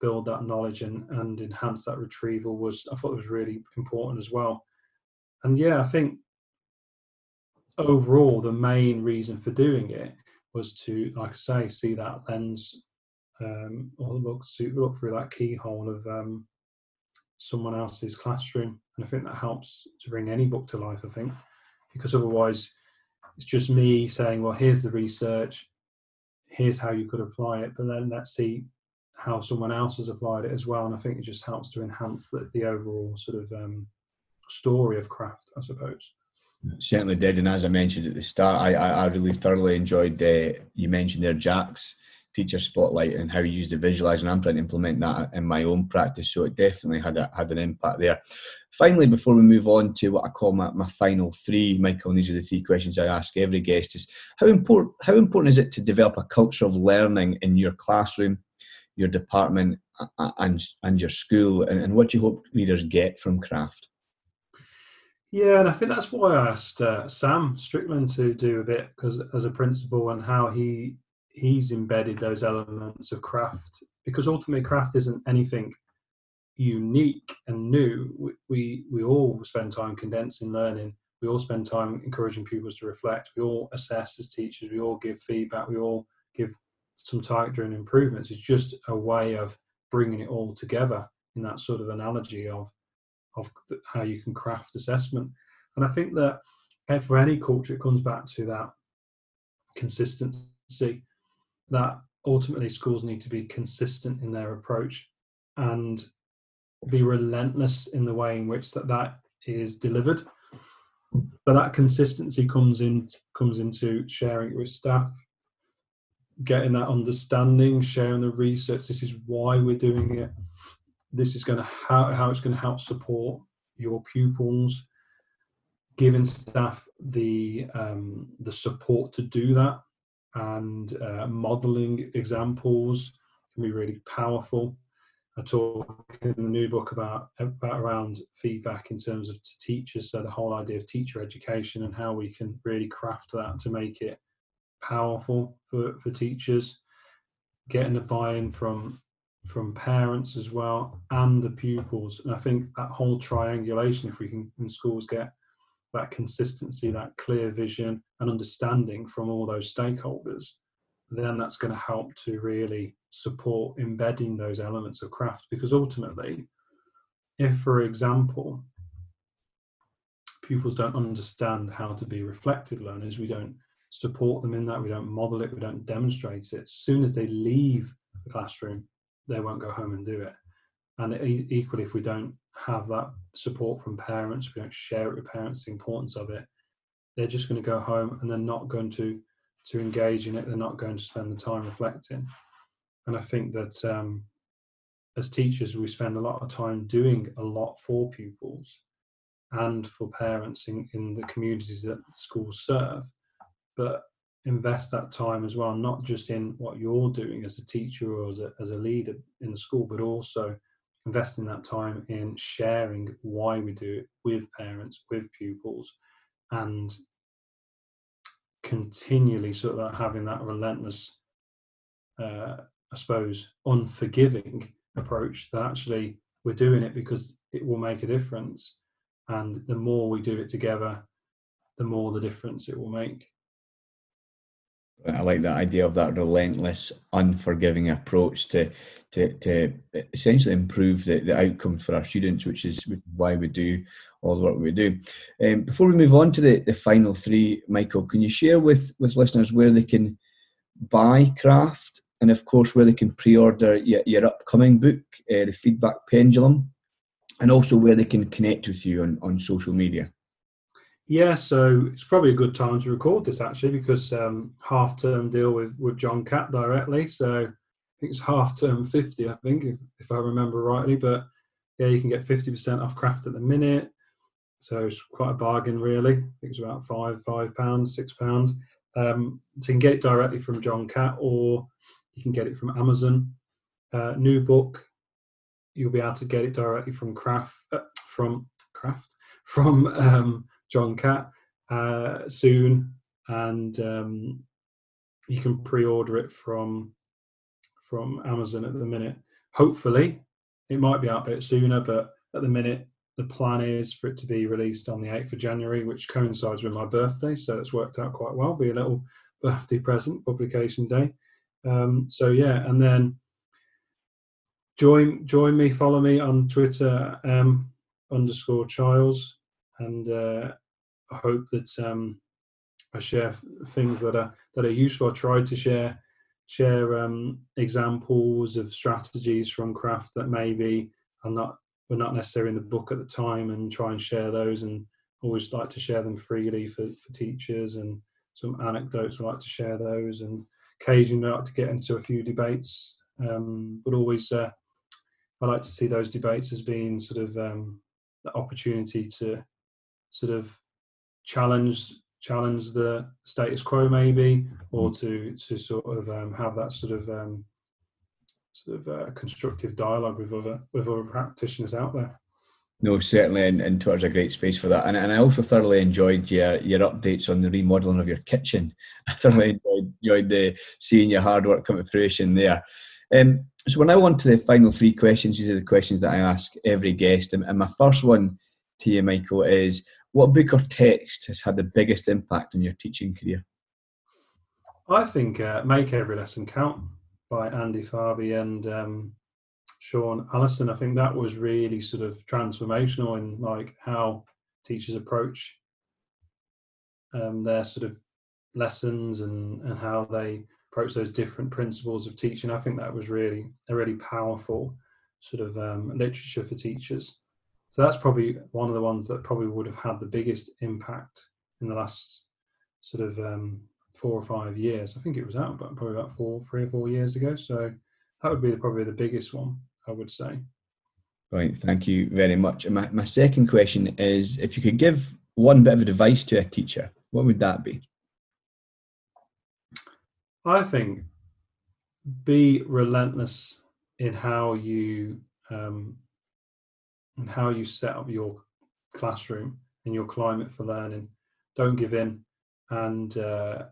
build that knowledge and, and enhance that retrieval was I thought it was really important as well. And yeah, I think overall the main reason for doing it was to, like I say, see that lens um, or look look through that keyhole of um, someone else's classroom, and I think that helps to bring any book to life. I think because otherwise it's just me saying, "Well, here's the research, here's how you could apply it," but then let's see how someone else has applied it as well. And I think it just helps to enhance the, the overall sort of um, story of craft, I suppose. Certainly did, and as I mentioned at the start, I, I, really thoroughly enjoyed. Uh, you mentioned there Jack's teacher spotlight and how you use the visualize, and I'm trying to implement that in my own practice. So it definitely had a, had an impact there. Finally, before we move on to what I call my, my final three, Michael, and these are the three questions I ask every guest: is how important how important is it to develop a culture of learning in your classroom, your department, and and your school, and, and what do you hope readers get from craft? Yeah, and I think that's why I asked uh, Sam Strickland to do a bit because as a principal and how he he's embedded those elements of craft because ultimately craft isn't anything unique and new. We, we we all spend time condensing learning. We all spend time encouraging pupils to reflect. We all assess as teachers. We all give feedback. We all give some target-driven improvements. It's just a way of bringing it all together in that sort of analogy of of how you can craft assessment. And I think that for any culture, it comes back to that consistency. That ultimately schools need to be consistent in their approach and be relentless in the way in which that that is delivered. But that consistency comes in comes into sharing it with staff, getting that understanding, sharing the research. This is why we're doing it this is going to how, how it's going to help support your pupils giving staff the um, the support to do that and uh, modeling examples can be really powerful i talk in the new book about, about around feedback in terms of teachers so the whole idea of teacher education and how we can really craft that to make it powerful for, for teachers getting the buy-in from from parents as well and the pupils. And I think that whole triangulation, if we can in schools get that consistency, that clear vision and understanding from all those stakeholders, then that's going to help to really support embedding those elements of craft. Because ultimately, if, for example, pupils don't understand how to be reflective learners, we don't support them in that, we don't model it, we don't demonstrate it. As soon as they leave the classroom, they won't go home and do it. And equally, if we don't have that support from parents, we don't share it with parents the importance of it, they're just going to go home and they're not going to to engage in it. They're not going to spend the time reflecting. And I think that um, as teachers, we spend a lot of time doing a lot for pupils and for parents in, in the communities that schools serve. But invest that time as well, not just in what you're doing as a teacher or as a, as a leader in the school, but also investing that time in sharing why we do it with parents, with pupils, and continually sort of having that relentless, uh, I suppose, unforgiving approach that actually we're doing it because it will make a difference. and the more we do it together, the more the difference it will make. I like that idea of that relentless, unforgiving approach to to, to essentially improve the, the outcomes for our students, which is why we do all the work we do. Um, before we move on to the, the final three, Michael, can you share with, with listeners where they can buy Craft and, of course, where they can pre order your, your upcoming book, uh, The Feedback Pendulum, and also where they can connect with you on, on social media? Yeah, so it's probably a good time to record this actually because um, half term deal with with John Catt directly. So I think it's half term fifty, I think, if, if I remember rightly. But yeah, you can get fifty percent off craft at the minute. So it's quite a bargain, really. I think it's about five five pounds, six pounds. Um, so you can get it directly from John Catt, or you can get it from Amazon. Uh, new book, you'll be able to get it directly from Craft, uh, from Craft, from um, John Catt uh, soon, and um, you can pre-order it from from Amazon at the minute. Hopefully, it might be out a bit sooner, but at the minute, the plan is for it to be released on the 8th of January, which coincides with my birthday. So it's worked out quite well. Be a little birthday present, publication day. Um, so yeah, and then join join me, follow me on Twitter, m underscore Chiles, and uh, hope that um, I share things that are that are useful. I try to share share um, examples of strategies from craft that maybe are not were not necessarily in the book at the time, and try and share those. And always like to share them freely for, for teachers and some anecdotes. I like to share those, and occasionally I like to get into a few debates. Um, but always, uh, I like to see those debates as being sort of um, the opportunity to sort of challenge challenge the status quo maybe or mm. to to sort of um, have that sort of um, sort of uh, constructive dialogue with other with other practitioners out there no, certainly, and, and Twitter's a great space for that. And, and I also thoroughly enjoyed your your updates on the remodeling of your kitchen. I thoroughly enjoyed, enjoyed the seeing your hard work come to fruition there. Um, so we're now on to the final three questions. These are the questions that I ask every guest. And, and my first one to you, Michael, is what book or text has had the biggest impact on your teaching career? I think uh, Make Every Lesson Count by Andy Tharby and um, Shaun Allison. I think that was really sort of transformational in like how teachers approach um, their sort of lessons and, and how they approach those different principles of teaching. I think that was really a really powerful sort of um, literature for teachers. So that's probably one of the ones that probably would have had the biggest impact in the last sort of um, four or five years. I think it was out, but probably about four, three or four years ago. So that would be probably the biggest one, I would say. Right, thank you very much. And my, my second question is if you could give one bit of advice to a teacher, what would that be? I think be relentless in how you um, and how you set up your classroom and your climate for learning. Don't give in. And uh,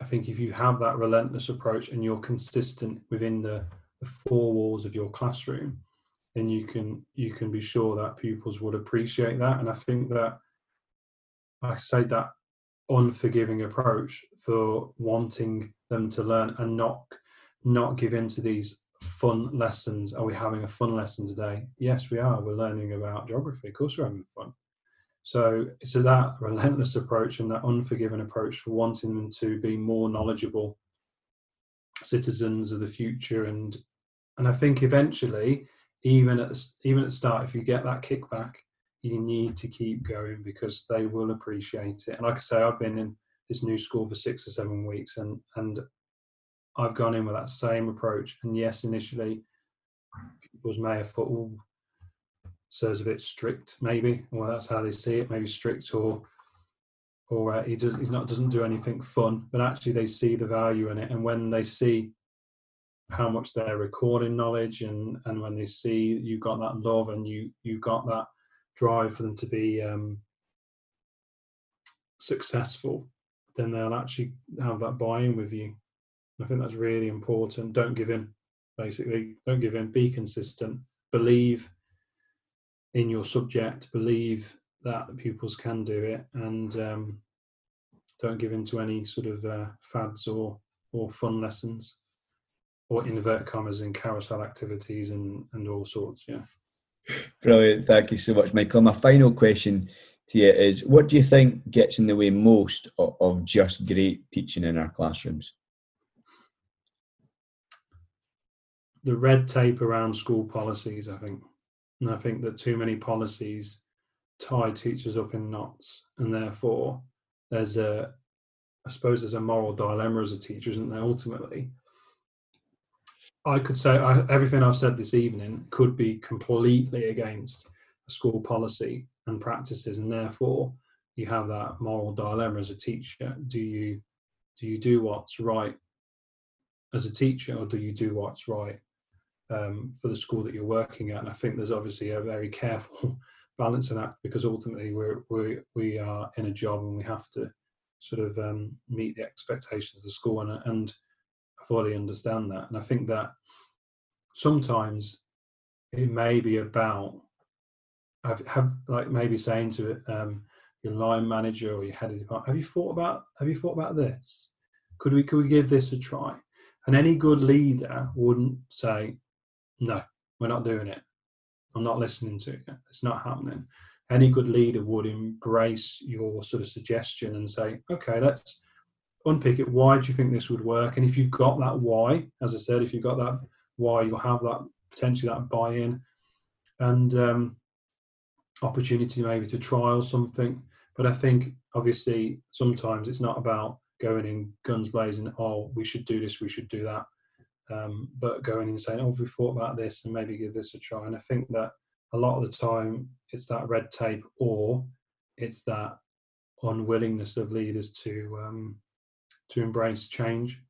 I think if you have that relentless approach and you're consistent within the, the four walls of your classroom, then you can you can be sure that pupils would appreciate that. And I think that I say that unforgiving approach for wanting them to learn and not not give in to these fun lessons. Are we having a fun lesson today? Yes, we are. We're learning about geography. Of course, we're having fun. So it's that relentless approach and that unforgiving approach for wanting them to be more knowledgeable citizens of the future. And and I think eventually, even at the, even at the start, if you get that kickback, you need to keep going because they will appreciate it. And like I say, I've been in this new school for six or seven weeks, and and I've gone in with that same approach. And yes, initially, people may have thought, oh, so it's a bit strict, maybe. Well, that's how they see it, maybe strict, or or uh, he does he's not doesn't do anything fun. But actually, they see the value in it, and when they see how much they're recording knowledge, and and when they see you got that love and you you got that drive for them to be um, successful, then they'll actually have that buy-in with you I think that's really important. Don't give in, basically. Don't give in. Be consistent. Believe in your subject, believe that the pupils can do it, and um, don't give in to any sort of uh, fads or or fun lessons or invert commas and carousel activities and and all sorts. Yeah. Brilliant. Thank you so much, Michael. My final question to you is what do you think gets in the way most of, of just great teaching in our classrooms? The red tape around school policies, I think. And I think that too many policies tie teachers up in knots, and therefore there's a, I suppose there's a moral dilemma as a teacher, isn't there? Ultimately, I could say I, everything I've said this evening could be completely against a school policy and practices, and therefore you have that moral dilemma as a teacher. Do you do you do what's right as a teacher, or do you do what's right um, for the school that you're working at? And I think there's obviously a very careful balancing act because ultimately we're we we are in a job and we have to sort of um, meet the expectations of the school. And and I fully understand that. And I think that sometimes it may be about have, have like maybe saying to um, your line manager or your head of department have you thought about have you thought about this? Could we could we give this a try? And any good leader wouldn't say no we're not doing it I'm not listening to you. It's not happening. Any good leader would embrace your sort of suggestion and say, okay, let's unpick it. Why do you think this would work? And if you've got that why, as I said, if you've got that why, you'll have that potentially that buy-in and um, opportunity maybe to trial something. But I think obviously sometimes it's not about going in guns blazing. Oh, we should do this. We should do that um, but going and saying, "Oh, we thought about this, and maybe give this a try." And I think that a lot of the time it's that red tape, or it's that unwillingness of leaders to um, to embrace change.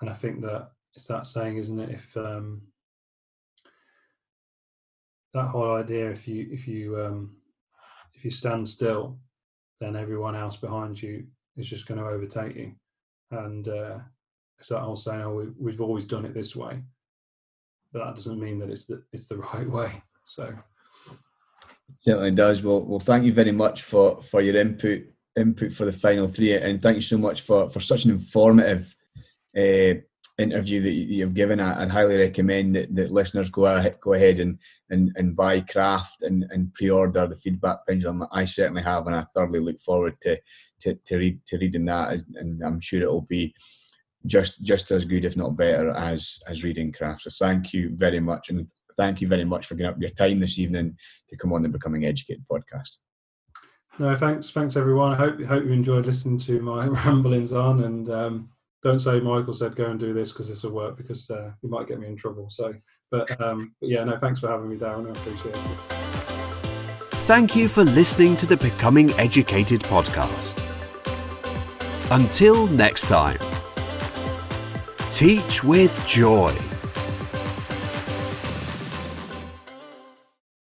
And I think that it's that saying, isn't it? If um, that whole idea, if you if you um, if you stand still, then everyone else behind you is just going to overtake you. And uh, that whole saying, "Oh, we, have always done it this way," but that doesn't mean that it's the it's the right way. So certainly does. Well, well, thank you very much for for your input input for the final three, and thank you so much for for such an informative. Uh, interview that you've given, I'd highly recommend that, that listeners go ahead, go ahead and, and, and buy Craft and, and pre-order the feedback pendulum. I certainly have, and I thoroughly look forward to to, to read to reading that, and I'm sure it will be just just as good, if not better, as as reading craft. So thank you very much, and thank you very much for giving up your time this evening to come on the Becoming Educated podcast. No, thanks, thanks everyone. I hope hope you enjoyed listening to my ramblings on, and um, don't say Michael said go and do this because this will work because uh, you might get me in trouble. So, but, um, but yeah, no, thanks for having me, Darren. I appreciate it. Thank you for listening to the Becoming Educated podcast. Until next time. Teach with joy.